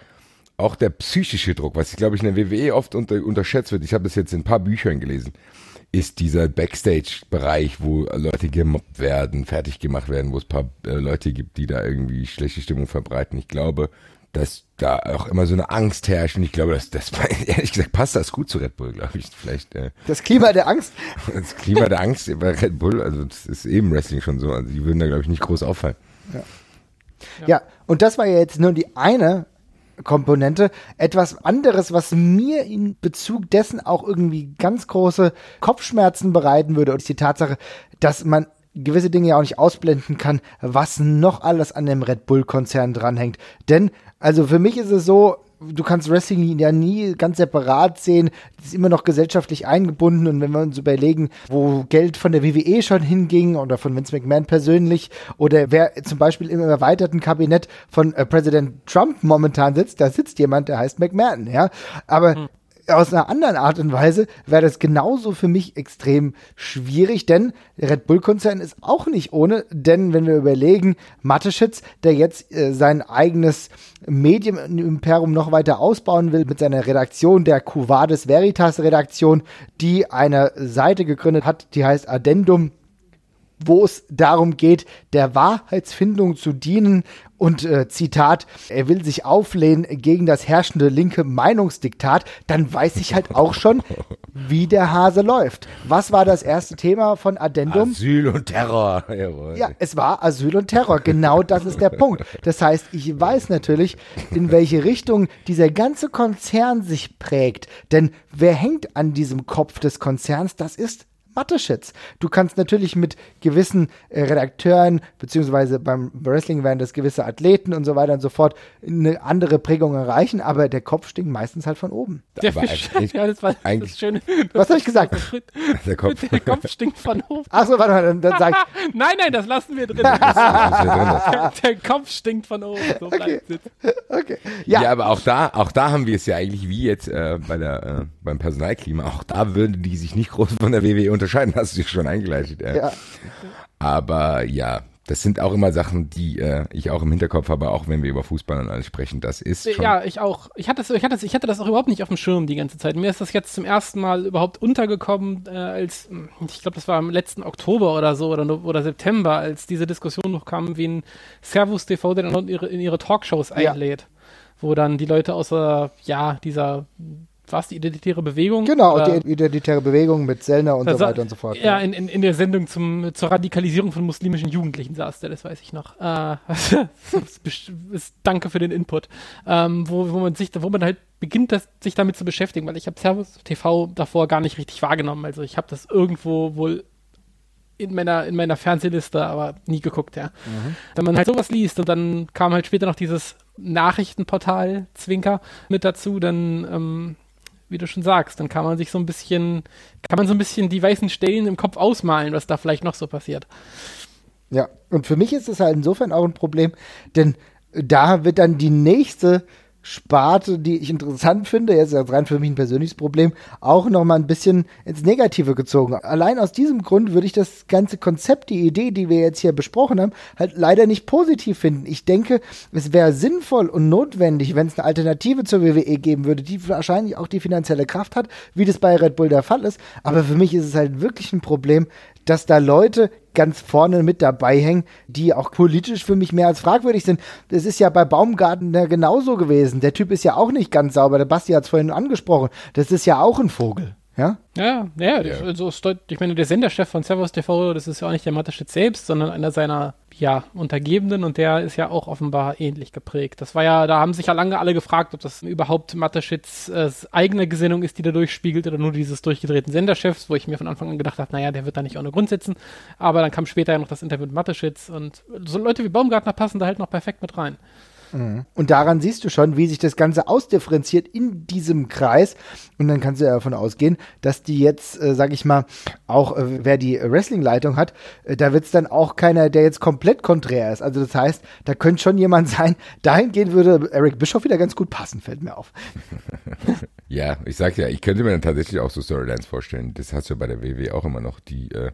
auch der psychische Druck, was ich glaube ich in der WWE oft unter, unterschätzt wird, ich habe das jetzt in ein paar Büchern gelesen, ist dieser Backstage-Bereich, wo Leute gemobbt werden, fertig gemacht werden, wo es paar äh, Leute gibt, die da irgendwie schlechte Stimmung verbreiten. Ich glaube, dass da auch immer so eine Angst herrscht. Und ich glaube, dass das ehrlich gesagt passt das gut zu Red Bull, glaube ich. Vielleicht. Äh, das Klima der Angst? Das Klima der Angst bei Red Bull, also das ist eben Wrestling schon so. Also die würden da, glaube ich, nicht groß auffallen. Ja. ja. ja, und das war ja jetzt nur die eine Komponente. Etwas anderes, was mir in Bezug dessen auch irgendwie ganz große Kopfschmerzen bereiten würde, ist die Tatsache, dass man gewisse Dinge ja auch nicht ausblenden kann, was noch alles an dem Red Bull-Konzern dranhängt. Denn also für mich ist es so, du kannst Wrestling ja nie ganz separat sehen. Das ist immer noch gesellschaftlich eingebunden. Und wenn wir uns überlegen, wo Geld von der WWE schon hinging oder von Vince McMahon persönlich oder wer zum Beispiel im erweiterten Kabinett von äh, Präsident Trump momentan sitzt, da sitzt jemand, der heißt McMahon, ja. Aber hm aus einer anderen Art und Weise wäre das genauso für mich extrem schwierig, denn Red Bull-Konzern ist auch nicht ohne, denn wenn wir überlegen, Mateschitz, der jetzt äh, sein eigenes Medienimperium noch weiter ausbauen will mit seiner Redaktion, der Cuvades Veritas Redaktion, die eine Seite gegründet hat, die heißt Addendum wo es darum geht, der Wahrheitsfindung zu dienen und äh, Zitat, er will sich auflehnen gegen das herrschende linke Meinungsdiktat, dann weiß ich halt auch schon, wie der Hase läuft. Was war das erste Thema von Addendum? Asyl und Terror. Jawohl. Ja, es war Asyl und Terror. Genau das ist der Punkt. Das heißt, ich weiß natürlich, in welche Richtung dieser ganze Konzern sich prägt. Denn wer hängt an diesem Kopf des Konzerns? Das ist Mathe-Shits. Du kannst natürlich mit gewissen äh, Redakteuren, beziehungsweise beim Wrestling werden das gewisse Athleten und so weiter und so fort, eine andere Prägung erreichen, aber der Kopf stinkt meistens halt von oben. Der Fisch, ja, das war das Schöne. Was habe ich gesagt? Der Kopf. der Kopf stinkt von oben. Achso, warte mal, dann, dann sag ich. nein, nein, das lassen wir drin. der, der, Kopf stinkt von oben. So okay. okay. Ja. ja, aber auch da, auch da haben wir es ja eigentlich wie jetzt äh, bei der, äh, beim Personalklima. Auch da würden die sich nicht groß von der WWE unterscheiden unterscheiden, hast du dich schon eingeleitet. Ja. ja. Aber ja, das sind auch immer Sachen, die äh, ich auch im Hinterkopf habe, auch wenn wir über Fußball und alles sprechen. Das ist schon Ja, ich auch. Ich hatte, das, ich, hatte das, ich hatte das auch überhaupt nicht auf dem Schirm die ganze Zeit. Mir ist das jetzt zum ersten Mal überhaupt untergekommen, äh, als, ich glaube, das war im letzten Oktober oder so oder, oder September, als diese Diskussion noch kam, wie ein Servus TV der dann in ihre, in ihre Talkshows einlädt. Ja. Wo dann die Leute außer, ja, dieser war es die identitäre Bewegung? Genau, Oder- die identitäre Bewegung mit Sellner und so sa- weiter und so fort. Ja, in, in, in der Sendung zum, zur Radikalisierung von muslimischen Jugendlichen saß der, das weiß ich noch. Äh, danke für den Input. Ähm, wo, wo man sich, wo man halt beginnt, das, sich damit zu beschäftigen, weil ich habe Servus TV davor gar nicht richtig wahrgenommen. Also ich habe das irgendwo wohl in meiner, in meiner Fernsehliste, aber nie geguckt, ja. Wenn man halt sowas liest und dann kam halt später noch dieses Nachrichtenportal Zwinker mit dazu, dann, ähm, wie du schon sagst, dann kann man sich so ein bisschen, kann man so ein bisschen die weißen Stellen im Kopf ausmalen, was da vielleicht noch so passiert. Ja, und für mich ist es halt insofern auch ein Problem, denn da wird dann die nächste Sparte, die ich interessant finde, jetzt ist rein für mich ein persönliches Problem, auch nochmal ein bisschen ins Negative gezogen. Allein aus diesem Grund würde ich das ganze Konzept, die Idee, die wir jetzt hier besprochen haben, halt leider nicht positiv finden. Ich denke, es wäre sinnvoll und notwendig, wenn es eine Alternative zur WWE geben würde, die wahrscheinlich auch die finanzielle Kraft hat, wie das bei Red Bull der Fall ist. Aber für mich ist es halt wirklich ein Problem, dass da Leute ganz vorne mit dabei hängen, die auch politisch für mich mehr als fragwürdig sind. Das ist ja bei Baumgartner genauso gewesen. Der Typ ist ja auch nicht ganz sauber. Der Basti hat es vorhin angesprochen. Das ist ja auch ein Vogel. Ja? Ja, ja, Ja. Also ist deut- ich meine, der Senderchef von Servus TV, das ist ja auch nicht der Mateschitz selbst, sondern einer seiner, ja, Untergebenen und der ist ja auch offenbar ähnlich geprägt. Das war ja, da haben sich ja lange alle gefragt, ob das überhaupt Mateschitz äh, eigene Gesinnung ist, die da durchspiegelt oder nur dieses durchgedrehten Senderchefs, wo ich mir von Anfang an gedacht habe, naja, der wird da nicht ohne Grund sitzen. Aber dann kam später ja noch das Interview mit Mateschitz und so Leute wie Baumgartner passen da halt noch perfekt mit rein. Und daran siehst du schon, wie sich das Ganze ausdifferenziert in diesem Kreis. Und dann kannst du ja davon ausgehen, dass die jetzt, äh, sag ich mal, auch äh, wer die Wrestling-Leitung hat, äh, da wird es dann auch keiner, der jetzt komplett konträr ist. Also das heißt, da könnte schon jemand sein, dahingehend würde Eric Bischoff wieder ganz gut passen, fällt mir auf. Ja, ich sag ja, ich könnte mir dann tatsächlich auch so Storylines vorstellen. Das hast du ja bei der WW auch immer noch, die, äh,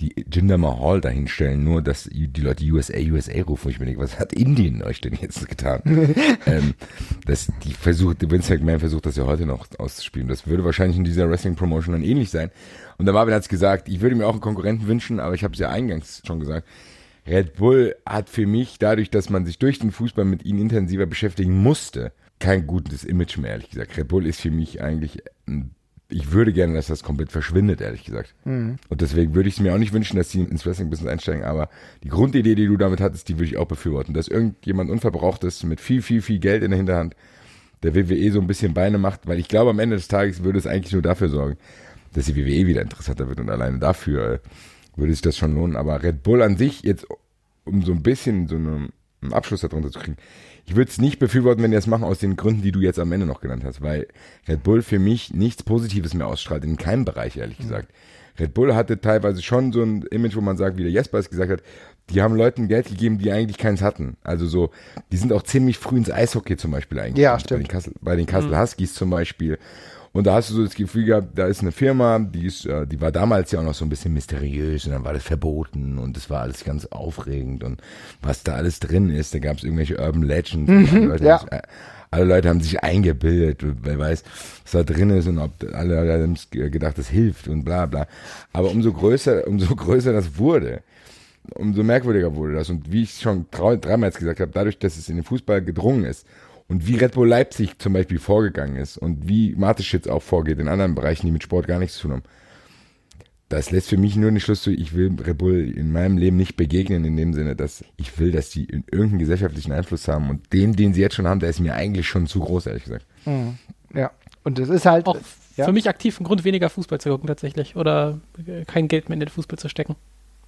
die Jinder Mahal dahinstellen, nur dass die Leute USA, USA rufen. Ich mir denke, was hat Indien euch denn jetzt getan? ähm, das, die versucht, Vince McMahon versucht das ja heute noch auszuspielen. Das würde wahrscheinlich in dieser Wrestling-Promotion dann ähnlich sein. Und der Marvin hat's gesagt, ich würde mir auch einen Konkurrenten wünschen, aber ich habe es ja eingangs schon gesagt. Red Bull hat für mich, dadurch, dass man sich durch den Fußball mit ihnen intensiver beschäftigen musste, kein gutes Image mehr, ehrlich gesagt. Red Bull ist für mich eigentlich, ein- ich würde gerne, dass das komplett verschwindet, ehrlich gesagt. Und deswegen würde ich es mir auch nicht wünschen, dass sie ins Wrestling-Business einsteigen, aber die Grundidee, die du damit hattest, die würde ich auch befürworten. Dass irgendjemand Unverbrauchtes mit viel, viel, viel Geld in der Hinterhand der WWE so ein bisschen Beine macht, weil ich glaube, am Ende des Tages würde es eigentlich nur dafür sorgen, dass die WWE wieder interessanter wird und alleine dafür äh, würde sich das schon lohnen. Aber Red Bull an sich, jetzt um so ein bisschen so eine, einen Abschluss darunter zu kriegen, ich würde es nicht befürworten, wenn die das machen, aus den Gründen, die du jetzt am Ende noch genannt hast, weil Red Bull für mich nichts Positives mehr ausstrahlt, in keinem Bereich, ehrlich gesagt. Red Bull hatte teilweise schon so ein Image, wo man sagt, wie der Jesper es gesagt hat, die haben Leuten Geld gegeben, die eigentlich keins hatten. Also so, die sind auch ziemlich früh ins Eishockey zum Beispiel eingegangen. Ja, Bei stimmt. den Kassel, bei den Kassel Huskies zum Beispiel. Und da hast du so das Gefühl gehabt, da ist eine Firma, die ist, äh, die war damals ja auch noch so ein bisschen mysteriös und dann war das verboten und es war alles ganz aufregend und was da alles drin ist, da gab es irgendwelche Urban Legends. und alle, Leute ja. haben sich, äh, alle Leute haben sich eingebildet, wer weiß, was da drin ist und ob alle Leute haben gedacht, das hilft und bla bla. Aber umso größer, umso größer das wurde, umso merkwürdiger wurde das. Und wie ich schon drei- dreimal jetzt gesagt habe, dadurch, dass es in den Fußball gedrungen ist und wie Red Bull Leipzig zum Beispiel vorgegangen ist und wie Mateschitz auch vorgeht in anderen Bereichen, die mit Sport gar nichts zu tun haben, das lässt für mich nur den Schluss zu, ich will Red Bull in meinem Leben nicht begegnen, in dem Sinne, dass ich will, dass die irgendeinen gesellschaftlichen Einfluss haben. Und den, den sie jetzt schon haben, der ist mir eigentlich schon zu groß, ehrlich gesagt. Ja. Und das ist halt. Auch ja. für mich aktiv ein Grund, weniger Fußball zu gucken tatsächlich oder äh, kein Geld mehr in den Fußball zu stecken.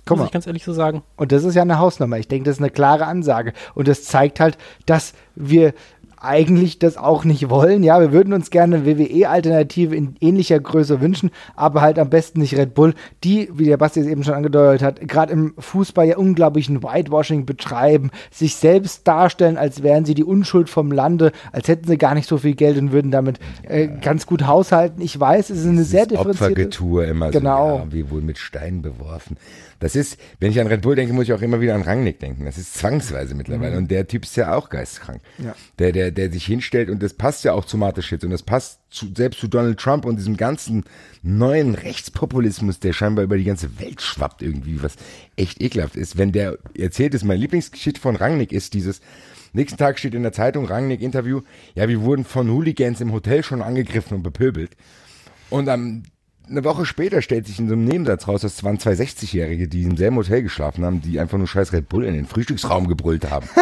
Guck Muss mal. ich ganz ehrlich so sagen. Und das ist ja eine Hausnummer. Ich denke, das ist eine klare Ansage. Und das zeigt halt, dass wir eigentlich das auch nicht wollen. Ja, wir würden uns gerne eine WWE-Alternative in ähnlicher Größe wünschen, aber halt am besten nicht Red Bull, die, wie der Basti es eben schon angedeutet hat, gerade im Fußball ja unglaublichen Whitewashing betreiben, sich selbst darstellen, als wären sie die Unschuld vom Lande, als hätten sie gar nicht so viel Geld und würden damit äh, ganz gut haushalten. Ich weiß, es ist eine sehr Dieses differenzierte... Opfergetue immer Genau. so, ja, wir wurden mit Steinen beworfen. Das ist, wenn ich an Red Bull denke, muss ich auch immer wieder an Rangnick denken. Das ist zwangsweise mittlerweile. Und der Typ ist ja auch geistkrank. Ja. Der, der, der sich hinstellt und das passt ja auch zu Mateschitz und das passt zu, selbst zu Donald Trump und diesem ganzen neuen Rechtspopulismus, der scheinbar über die ganze Welt schwappt irgendwie, was echt ekelhaft ist. Wenn der erzählt ist, meine Lieblingsgeschichte von Rangnick ist dieses, Nächsten Tag steht in der Zeitung, Rangnick Interview, ja, wir wurden von Hooligans im Hotel schon angegriffen und bepöbelt. Und am eine Woche später stellt sich in so einem Nebensatz raus, dass es waren zwei 60-Jährige, die im selben Hotel geschlafen haben, die einfach nur scheiß Red Bull in den Frühstücksraum gebrüllt haben.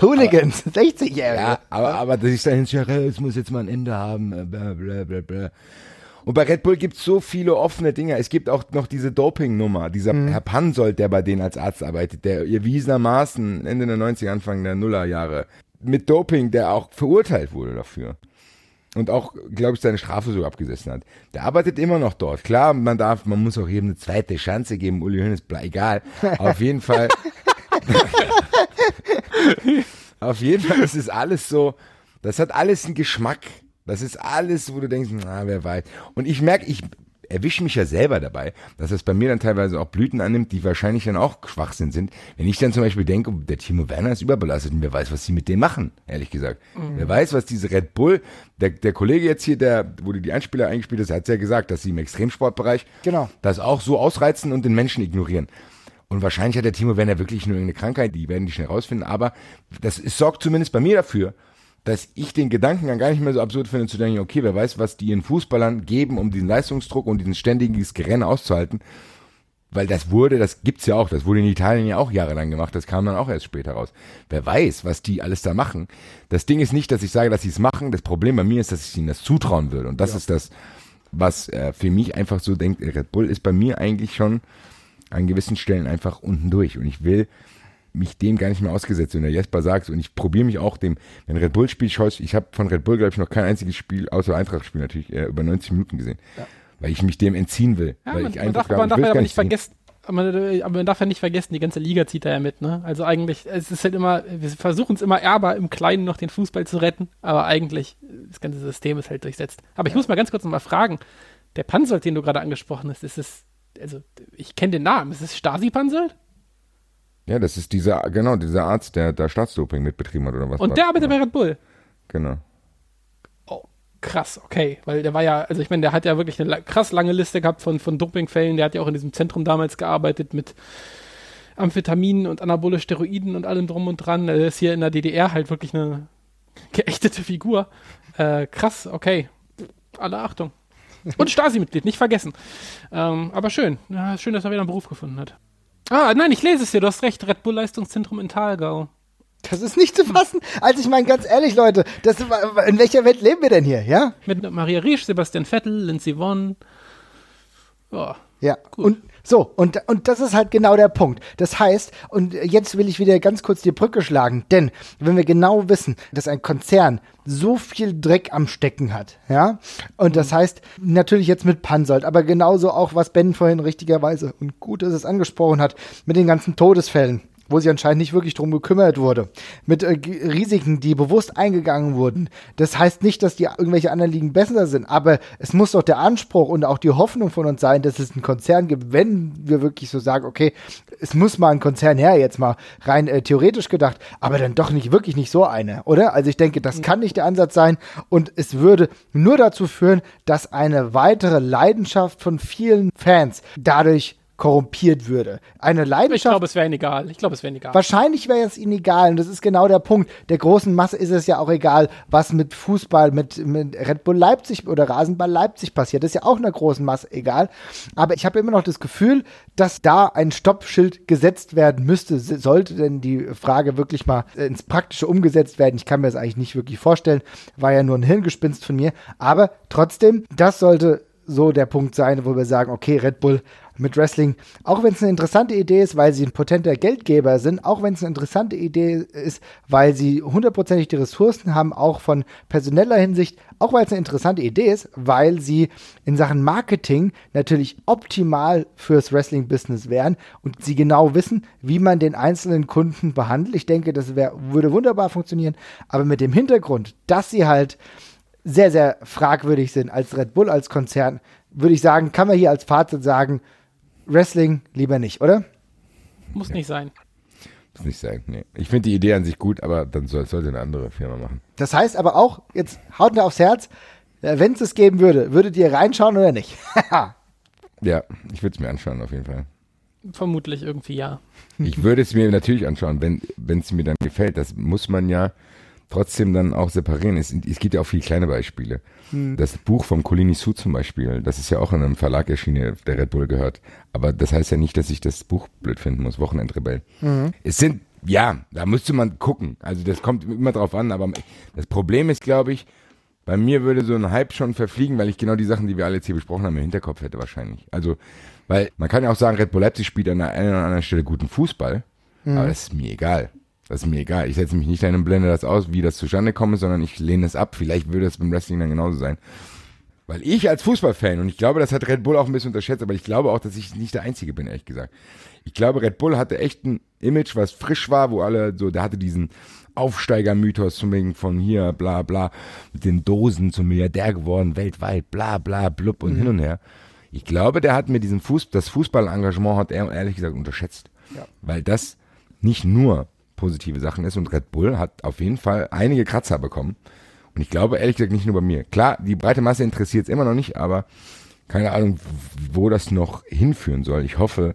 Hooligans, 60-Jährige. Ja, aber, aber das ist ja, es muss jetzt mal ein Ende haben. äh, Bla, bla, bla, bla. Und bei Red Bull gibt es so viele offene Dinge. Es gibt auch noch diese Doping-Nummer, dieser Herr Pansold, der bei denen als Arzt arbeitet, der erwiesenermaßen Ende der 90er, Anfang der Nullerjahre mit Doping, der auch verurteilt wurde dafür. Und auch, glaube ich, seine Strafe so abgesessen hat. Der arbeitet immer noch dort. Klar, man darf, man muss auch jedem eine zweite Chance geben. Uli Hoeneß, bla, egal. Auf jeden Fall. Auf jeden Fall, das ist alles so, das hat alles einen Geschmack. Das ist alles, wo du denkst, na, wer weiß. Und ich merke, ich erwische mich ja selber dabei, dass es bei mir dann teilweise auch Blüten annimmt, die wahrscheinlich dann auch Schwachsinn sind. Wenn ich dann zum Beispiel denke, der Timo Werner ist überbelastet und wer weiß, was sie mit dem machen, ehrlich gesagt. Wer weiß, was diese Red Bull, der, der Kollege jetzt hier, der, wo du die Einspieler eingespielt hast, hat ja gesagt, dass sie im Extremsportbereich Genau. das auch so ausreizen und den Menschen ignorieren. Und wahrscheinlich hat der Timo Werner wirklich nur irgendeine Krankheit, die werden die schnell rausfinden, aber das ist, sorgt zumindest bei mir dafür, dass ich den Gedanken gar nicht mehr so absurd finde, zu denken, okay, wer weiß, was die ihren Fußballern geben, um diesen Leistungsdruck und diesen ständiges Gerenne auszuhalten. Weil das wurde, das gibt's ja auch, das wurde in Italien ja auch jahrelang gemacht, das kam dann auch erst später raus. Wer weiß, was die alles da machen. Das Ding ist nicht, dass ich sage, dass sie es machen, das Problem bei mir ist, dass ich ihnen das zutrauen würde. Und das ist das, was äh, für mich einfach so denkt, Red Bull ist bei mir eigentlich schon an gewissen Stellen einfach unten durch. Und ich will mich dem gar nicht mehr ausgesetzt. Wenn der Jesper sagt, und ich probiere mich auch dem, wenn Red Bull spielt, ich, ich habe von Red Bull, glaube ich, noch kein einziges Spiel, außer Eintracht-Spiel natürlich, äh, über 90 Minuten gesehen. Weil ich mich dem entziehen will. Ja, weil man, ich man einfach darf, man glaube, darf ja aber gar nicht vergessen, aber, aber man darf ja nicht vergessen, die ganze Liga zieht da ja mit, ne? Also eigentlich, es ist halt immer, wir versuchen es immer erber im Kleinen noch den Fußball zu retten, aber eigentlich, das ganze System ist halt durchsetzt. Aber ich muss mal ganz kurz nochmal fragen, der Pansold, den du gerade angesprochen hast, ist es, also ich kenne den Namen, ist es Stasi Pansold? Ja, das ist dieser, genau, dieser Arzt, der da Staatsdoping mitbetrieben hat oder was. Und der arbeitet bei Red Bull. Genau. Oh, krass, okay. Weil der war ja, also ich meine, der hat ja wirklich eine krass lange Liste gehabt von, von Dopingfällen. Der hat ja auch in diesem Zentrum damals gearbeitet mit Amphetaminen und anabole Steroiden und allem drum und dran. Er ist hier in der DDR halt wirklich eine geächtete Figur. Äh, krass, okay. Alle Achtung. Und Stasi-Mitglied, nicht vergessen. Ähm, aber schön. Ja, schön, dass er wieder einen Beruf gefunden hat. Ah, nein, ich lese es dir. Du hast recht. Red Bull Leistungszentrum in Thalgau. Das ist nicht zu fassen. Also ich meine, ganz ehrlich, Leute, das, in welcher Welt leben wir denn hier, ja? Mit Maria Riesch, Sebastian Vettel, Lindsay Vonn. Ja. Ja, und so, und, und das ist halt genau der Punkt. Das heißt, und jetzt will ich wieder ganz kurz die Brücke schlagen, denn wenn wir genau wissen, dass ein Konzern so viel Dreck am Stecken hat, ja, und das heißt, natürlich jetzt mit Pansold, aber genauso auch, was Ben vorhin richtigerweise und gut, dass es angesprochen hat, mit den ganzen Todesfällen wo sich anscheinend nicht wirklich drum gekümmert wurde, mit äh, Risiken, die bewusst eingegangen wurden. Das heißt nicht, dass die irgendwelche anderen Ligen besser sind, aber es muss doch der Anspruch und auch die Hoffnung von uns sein, dass es einen Konzern gibt, wenn wir wirklich so sagen, okay, es muss mal ein Konzern her, jetzt mal rein äh, theoretisch gedacht, aber dann doch nicht wirklich nicht so eine, oder? Also ich denke, das kann nicht der Ansatz sein und es würde nur dazu führen, dass eine weitere Leidenschaft von vielen Fans dadurch korrumpiert würde. Eine Ich Leidenschaft glaube, es wäre ihnen egal. Ich glaube, es wäre ihnen egal. Wahrscheinlich wäre es ihnen egal und das ist genau der Punkt. Der großen Masse ist es ja auch egal, was mit Fußball, mit, mit Red Bull Leipzig oder Rasenball Leipzig passiert. Das ist ja auch einer großen Masse egal. Aber ich habe immer noch das Gefühl, dass da ein Stoppschild gesetzt werden müsste. Sollte denn die Frage wirklich mal äh, ins Praktische umgesetzt werden? Ich kann mir das eigentlich nicht wirklich vorstellen. War ja nur ein Hirngespinst von mir. Aber trotzdem, das sollte so der Punkt sein, wo wir sagen, okay, Red Bull mit Wrestling, auch wenn es eine interessante Idee ist, weil sie ein potenter Geldgeber sind, auch wenn es eine interessante Idee ist, weil sie hundertprozentig die Ressourcen haben, auch von personeller Hinsicht, auch weil es eine interessante Idee ist, weil sie in Sachen Marketing natürlich optimal fürs Wrestling-Business wären und sie genau wissen, wie man den einzelnen Kunden behandelt. Ich denke, das wär, würde wunderbar funktionieren, aber mit dem Hintergrund, dass sie halt sehr, sehr fragwürdig sind als Red Bull, als Konzern, würde ich sagen, kann man hier als Fazit sagen, Wrestling lieber nicht, oder? Muss nicht sein. Muss nicht sein, nee. Ich finde die Idee an sich gut, aber dann soll, sollte eine andere Firma machen. Das heißt aber auch, jetzt haut mir aufs Herz, wenn es es geben würde, würdet ihr reinschauen oder nicht? Ja, ich würde es mir anschauen, auf jeden Fall. Vermutlich irgendwie ja. Ich würde es mir natürlich anschauen, wenn wenn es mir dann gefällt. Das muss man ja trotzdem dann auch separieren. Es, es gibt ja auch viele kleine Beispiele. Hm. Das Buch vom Colini Su zum Beispiel, das ist ja auch in einem Verlag erschienen, der Red Bull gehört. Aber das heißt ja nicht, dass ich das Buch blöd finden muss, Wochenendrebell. Mhm. Es sind, ja, da müsste man gucken. Also das kommt immer drauf an, aber das Problem ist, glaube ich, bei mir würde so ein Hype schon verfliegen, weil ich genau die Sachen, die wir alle jetzt hier besprochen haben, im Hinterkopf hätte wahrscheinlich. Also, weil man kann ja auch sagen, Red Bull Leipzig spielt an der einen oder anderen Stelle guten Fußball, aber das ist mir egal. Das ist mir egal. Ich setze mich nicht dahin und blende das aus, wie das zustande kommt, sondern ich lehne es ab. Vielleicht würde es beim Wrestling dann genauso sein. Weil ich als Fußballfan, und ich glaube, das hat Red Bull auch ein bisschen unterschätzt, aber ich glaube auch, dass ich nicht der Einzige bin, ehrlich gesagt. Ich glaube, Red Bull hatte echt ein Image, was frisch war, wo alle so, der hatte diesen Aufsteiger-Mythos zum wegen von hier, bla bla, mit den Dosen zum Milliardär geworden, weltweit, bla bla, blub und hin und her. Ich glaube, der hat mir diesen Fuß, das Fußballengagement hat er ehrlich gesagt unterschätzt. Ja. Weil das nicht nur positive Sachen ist und Red Bull hat auf jeden Fall einige Kratzer bekommen. Und ich glaube ehrlich gesagt nicht nur bei mir. Klar, die breite Masse interessiert es immer noch nicht, aber keine Ahnung, wo das noch hinführen soll. Ich hoffe,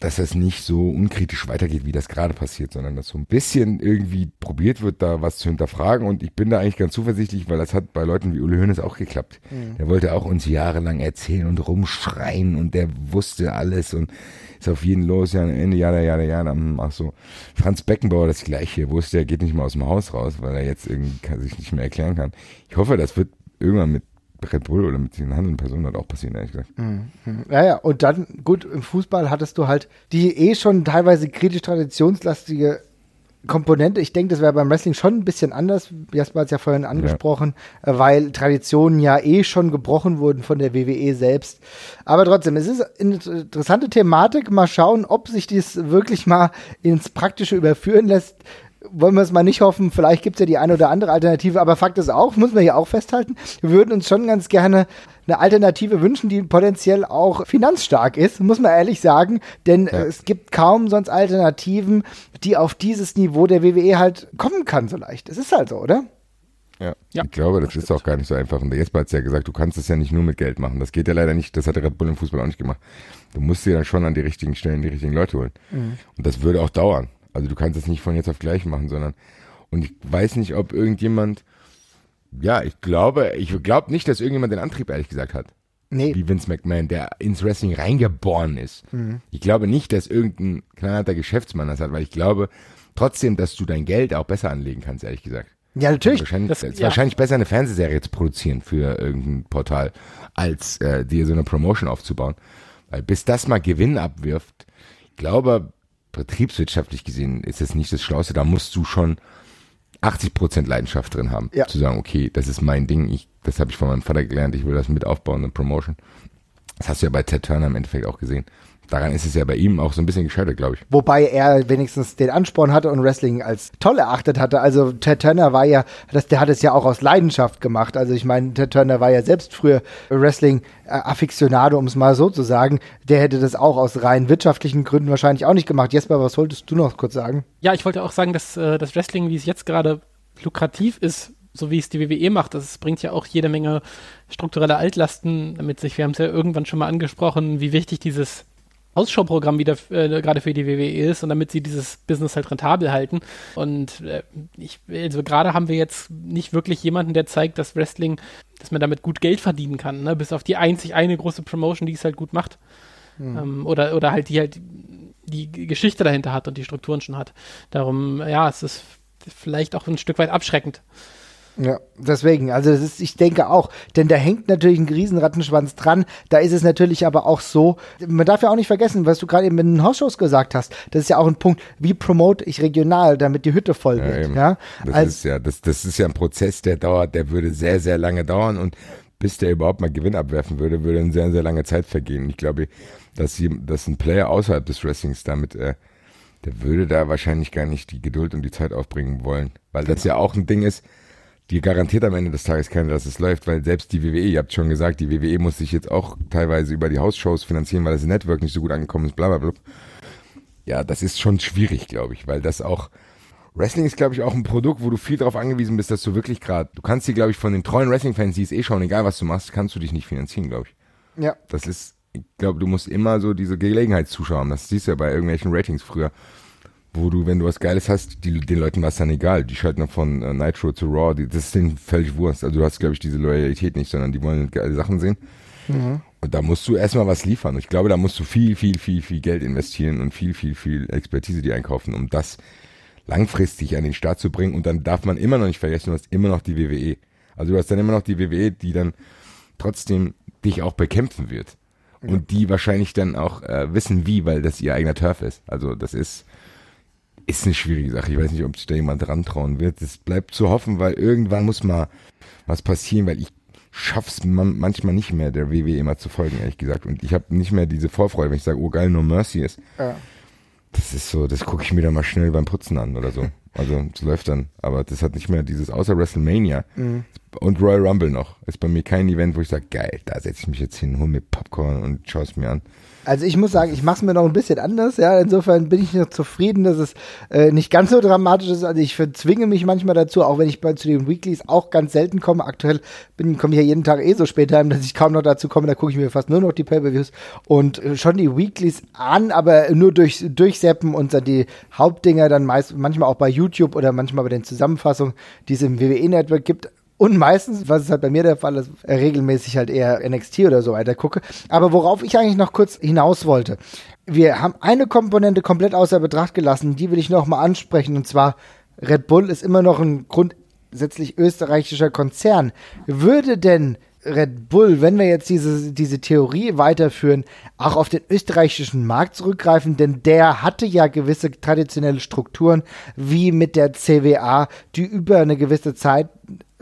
dass das nicht so unkritisch weitergeht, wie das gerade passiert, sondern dass so ein bisschen irgendwie probiert wird, da was zu hinterfragen. Und ich bin da eigentlich ganz zuversichtlich, weil das hat bei Leuten wie Uli Hoeneß auch geklappt. Der wollte auch uns jahrelang erzählen und rumschreien und der wusste alles und ist auf jeden los, ja, Ende, ja, ja, ja, ja, ach so. Franz Beckenbauer das gleiche, wusste, er geht nicht mal aus dem Haus raus, weil er jetzt irgendwie kann, sich nicht mehr erklären kann. Ich hoffe, das wird irgendwann mit Red Bull oder mit den handelnden Personen halt auch passieren, ehrlich gesagt. Ja, ja, und dann, gut, im Fußball hattest du halt die eh schon teilweise kritisch traditionslastige Komponente. Ich denke, das wäre beim Wrestling schon ein bisschen anders. Jasper hat es ja vorhin angesprochen, äh, weil Traditionen ja eh schon gebrochen wurden von der WWE selbst. Aber trotzdem, es ist eine interessante Thematik. Mal schauen, ob sich dies wirklich mal ins Praktische überführen lässt. Wollen wir es mal nicht hoffen, vielleicht gibt es ja die eine oder andere Alternative, aber Fakt ist auch, muss man hier auch festhalten, wir würden uns schon ganz gerne eine Alternative wünschen, die potenziell auch finanzstark ist, muss man ehrlich sagen, denn Ja. es gibt kaum sonst Alternativen, die auf dieses Niveau der WWE halt kommen kann so leicht. Es ist halt so, oder? Ja. Ja, ich glaube, das ist auch gar nicht so einfach. Und der Jesper hat es ja gesagt, du kannst es ja nicht nur mit Geld machen. Das geht ja leider nicht, das hat der Red Bull im Fußball auch nicht gemacht. Du musst dir dann schon an die richtigen Stellen die richtigen Leute holen. Und das würde auch dauern. Also du kannst es nicht von jetzt auf gleich machen, sondern und ich weiß nicht, ob irgendjemand, ja, ich glaube, ich glaube nicht, dass irgendjemand den Antrieb ehrlich gesagt hat. Nee. Wie Vince McMahon, der ins Wrestling reingeboren ist. Ich glaube nicht, dass irgendein knallharter Geschäftsmann das hat, weil ich glaube trotzdem, dass du dein Geld auch besser anlegen kannst, ehrlich gesagt. Ja, natürlich. Wahrscheinlich, Das- es ist ja. wahrscheinlich besser, eine Fernsehserie zu produzieren für irgendein Portal, als äh, dir so eine Promotion aufzubauen. Weil bis das mal Gewinn abwirft, ich glaube, betriebswirtschaftlich gesehen ist es nicht das Schlauste. Da musst du schon 80% Leidenschaft drin haben. Ja. Zu sagen, okay, das ist mein Ding, ich, das habe ich von meinem Vater gelernt, ich will das mit aufbauen, eine Promotion. Das hast du ja bei Ted Turner im Endeffekt auch gesehen. Daran ist es ja bei ihm auch so ein bisschen gescheitert, glaube ich. Wobei er wenigstens den Ansporn hatte und Wrestling als toll erachtet hatte. Also Ted Turner war ja, das, der hat es ja auch aus Leidenschaft gemacht. Also ich meine, Ted Turner war ja selbst früher Wrestling-Afficionado, um es mal so zu sagen. Der hätte das auch aus rein wirtschaftlichen Gründen wahrscheinlich auch nicht gemacht. Jesper, was wolltest du noch kurz sagen? Ja, ich wollte auch sagen, dass äh, das Wrestling, wie es jetzt gerade lukrativ ist, so wie es die WWE macht, das bringt ja auch jede Menge strukturelle Altlasten mit sich. Wir haben es ja irgendwann schon mal angesprochen, wie wichtig dieses Ausschauprogramm wieder äh, gerade für die WWE ist und damit sie dieses Business halt rentabel halten. Und äh, ich, also gerade haben wir jetzt nicht wirklich jemanden, der zeigt, dass Wrestling, dass man damit gut Geld verdienen kann, ne? bis auf die einzig eine große Promotion, die es halt gut macht. Ähm, oder, oder halt die halt die Geschichte dahinter hat und die Strukturen schon hat. Darum, ja, es ist vielleicht auch ein Stück weit abschreckend. Ja, deswegen, also das ist, ich denke auch, denn da hängt natürlich ein Riesenrattenschwanz dran. Da ist es natürlich aber auch so, man darf ja auch nicht vergessen, was du gerade eben in den Hausshows gesagt hast. Das ist ja auch ein Punkt, wie promote ich regional, damit die Hütte voll wird. eben. Ja, Das also, ist ja, das, das ist ja ein Prozess, der dauert, der würde sehr, sehr lange dauern und bis der überhaupt mal Gewinn abwerfen würde, würde eine sehr, sehr lange Zeit vergehen. Ich glaube, dass, sie, dass ein Player außerhalb des Wrestlings damit, äh, der würde da wahrscheinlich gar nicht die Geduld und die Zeit aufbringen wollen. Weil das ja auch ein Ding ist, die garantiert am Ende des Tages keiner, dass es läuft, weil selbst die WWE, ihr habt schon gesagt, die WWE muss sich jetzt auch teilweise über die Hausshows finanzieren, weil das Network nicht so gut angekommen ist, bla bla bla. Ja, das ist schon schwierig, glaube ich, weil das auch, Wrestling ist, glaube ich, auch ein Produkt, wo du viel darauf angewiesen bist, dass du wirklich gerade, du kannst dir, glaube ich, von den treuen Wrestling-Fans, die es eh schauen, egal was du machst, kannst du dich nicht finanzieren, glaube ich. ja. Das ist ich glaube, du musst immer so diese Gelegenheitszuschauer haben. Das siehst du ja bei irgendwelchen Ratings früher. Wo du, wenn du was Geiles hast, die, den Leuten war es dann egal. Die schalten dann von äh, Nitro zu Raw. Die, das ist denen völlig Wurst. Also du hast, glaube ich, diese Loyalität nicht, sondern die wollen geile Sachen sehen. Und da musst du erstmal was liefern. Ich glaube, da musst du viel, viel, viel, viel Geld investieren und viel, viel, viel Expertise die einkaufen, um das langfristig an den Start zu bringen. Und dann darf man immer noch nicht vergessen, du hast immer noch die WWE. Also du hast dann immer noch die WWE, die dann trotzdem dich auch bekämpfen wird. Und die wahrscheinlich dann auch äh, wissen wie, weil das ihr eigener Turf ist. Also das ist, ist eine schwierige Sache. Ich weiß nicht, ob sich da jemand rantrauen wird. Es bleibt zu hoffen, weil irgendwann muss mal was passieren, weil ich schaff's man manchmal nicht mehr, der WWE immer zu folgen, ehrlich gesagt. Und ich habe nicht mehr diese Vorfreude, wenn ich sage, oh geil, No Mercy ist. Ja. Das ist so, das gucke ich mir dann mal schnell beim Putzen an oder so. Also es läuft dann. Aber das hat nicht mehr dieses, außer WrestleMania und Royal Rumble noch. Ist bei mir kein Event, wo ich sage, geil, da setze ich mich jetzt hin, hol mir Popcorn und schaue es mir an. Also ich muss sagen, ich mache es mir noch ein bisschen anders. Ja, insofern bin ich noch zufrieden, dass es äh, nicht ganz so dramatisch ist. Also ich verzwinge mich manchmal dazu, auch wenn ich bei zu den Weeklies auch ganz selten komme. Aktuell bin komme ich ja jeden Tag eh so spät heim, dass ich kaum noch dazu komme. Da gucke ich mir fast nur noch die Pay-per-Views und äh, schon die Weeklies an, aber nur durch durchseppen und dann die Hauptdinger dann meist manchmal auch bei YouTube oder manchmal bei den Zusammenfassungen, die es im WWE Network gibt. Und meistens, was ist halt bei mir der Fall ist, regelmäßig halt eher NXT oder so weiter gucke. Aber worauf ich eigentlich noch kurz hinaus wollte. Wir haben eine Komponente komplett außer Betracht gelassen, die will ich noch mal ansprechen. Und zwar, Red Bull ist immer noch ein grundsätzlich österreichischer Konzern. Würde denn Red Bull, wenn wir jetzt diese, diese Theorie weiterführen, auch auf den österreichischen Markt zurückgreifen, denn der hatte ja gewisse traditionelle Strukturen, wie mit der CWA, die über eine gewisse Zeit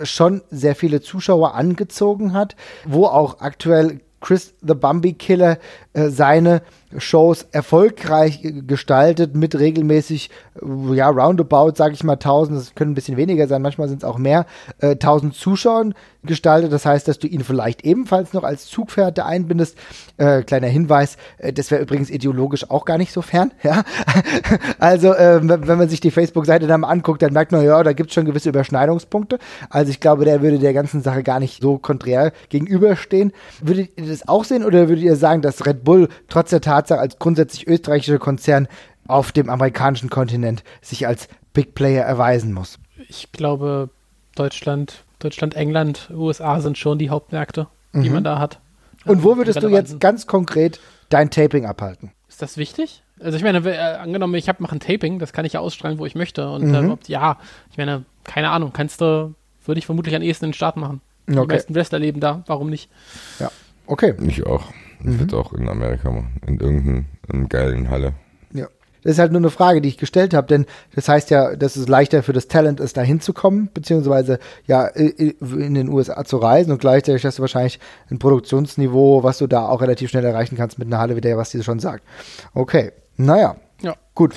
schon sehr viele Zuschauer angezogen hat, wo auch aktuell Chris the Bambi Killer äh, seine Shows erfolgreich gestaltet mit regelmäßig, äh, ja, roundabout, sage ich mal, 1000, das können ein bisschen weniger sein, manchmal sind es auch mehr, äh, 1000 Zuschauern gestaltet. Das heißt, dass du ihn vielleicht ebenfalls noch als Zugpferde einbindest. Äh, kleiner Hinweis, äh, das wäre übrigens ideologisch auch gar nicht so fern. Ja? also, äh, wenn man sich die Facebook-Seite dann mal anguckt, dann merkt man, ja, da gibt es schon gewisse Überschneidungspunkte. Also ich glaube, der würde der ganzen Sache gar nicht so konträr gegenüberstehen. Würdet ihr das auch sehen oder würdet ihr sagen, dass Red Bull trotz der Tatsache als grundsätzlich österreichischer Konzern auf dem amerikanischen Kontinent sich als Big Player erweisen muss? Ich glaube, Deutschland, Deutschland, England, USA sind schon die Hauptmärkte, die man da hat. Mhm. Und wo Ähm, würdest du jetzt ganz konkret dein Taping abhalten? Ist das wichtig? Also ich meine, äh, angenommen, ich habe mache ein Taping, das kann ich ja ausstrahlen, wo ich möchte. Und Mhm. äh, ob, ja, ich meine, keine Ahnung, kannst du, würde ich vermutlich am ehesten in den Start machen. Die Okay. meisten Wrestler leben da, warum nicht? Ja, okay. Ich auch. Ich würde auch in Amerika machen. In irgendeiner geilen Halle. Ja. Das ist halt nur eine Frage, die ich gestellt habe, denn das heißt ja, dass es leichter für das Talent ist, da hinzukommen, beziehungsweise ja in den USA zu reisen und gleichzeitig hast du wahrscheinlich ein Produktionsniveau, was du da auch relativ schnell erreichen kannst mit einer Halle, wie der, was die schon sagt. Okay, naja, Ja. gut.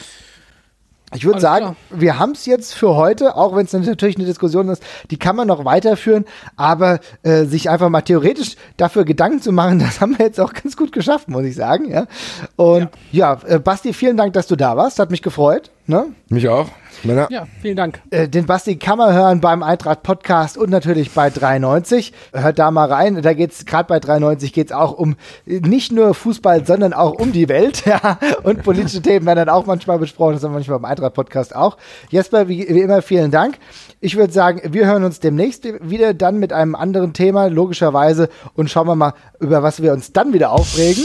Ich würde sagen, klar. wir haben es jetzt für heute, auch wenn es natürlich eine Diskussion ist, die kann man noch weiterführen, aber äh, sich einfach mal theoretisch dafür Gedanken zu machen, das haben wir jetzt auch ganz gut geschafft, muss ich sagen. Ja? Und ja, äh, Basti, vielen Dank, dass du da warst, hat mich gefreut. Ne? Mich auch. Männer. Ja, vielen Dank. Äh, den Basti kann man hören beim Eintracht Podcast und natürlich bei 93. Hört da mal rein. Da geht's gerade bei 93 geht's auch um nicht nur Fußball, sondern auch um die Welt. Ja, und politische Themen werden dann auch manchmal besprochen. Das haben wir manchmal beim Eintracht Podcast auch. Jesper, wie, wie immer vielen Dank. Ich würde sagen, wir hören uns demnächst wieder dann mit einem anderen Thema logischerweise und schauen wir mal über was wir uns dann wieder aufregen.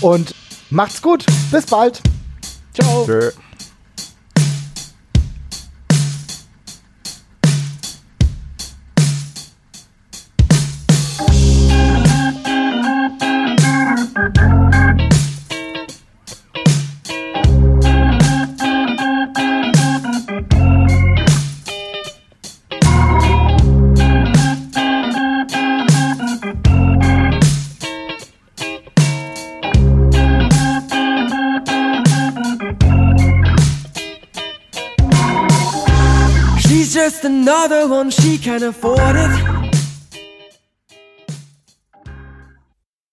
Und macht's gut. Bis bald. Ciao. Tschö. Another one, she can afford it.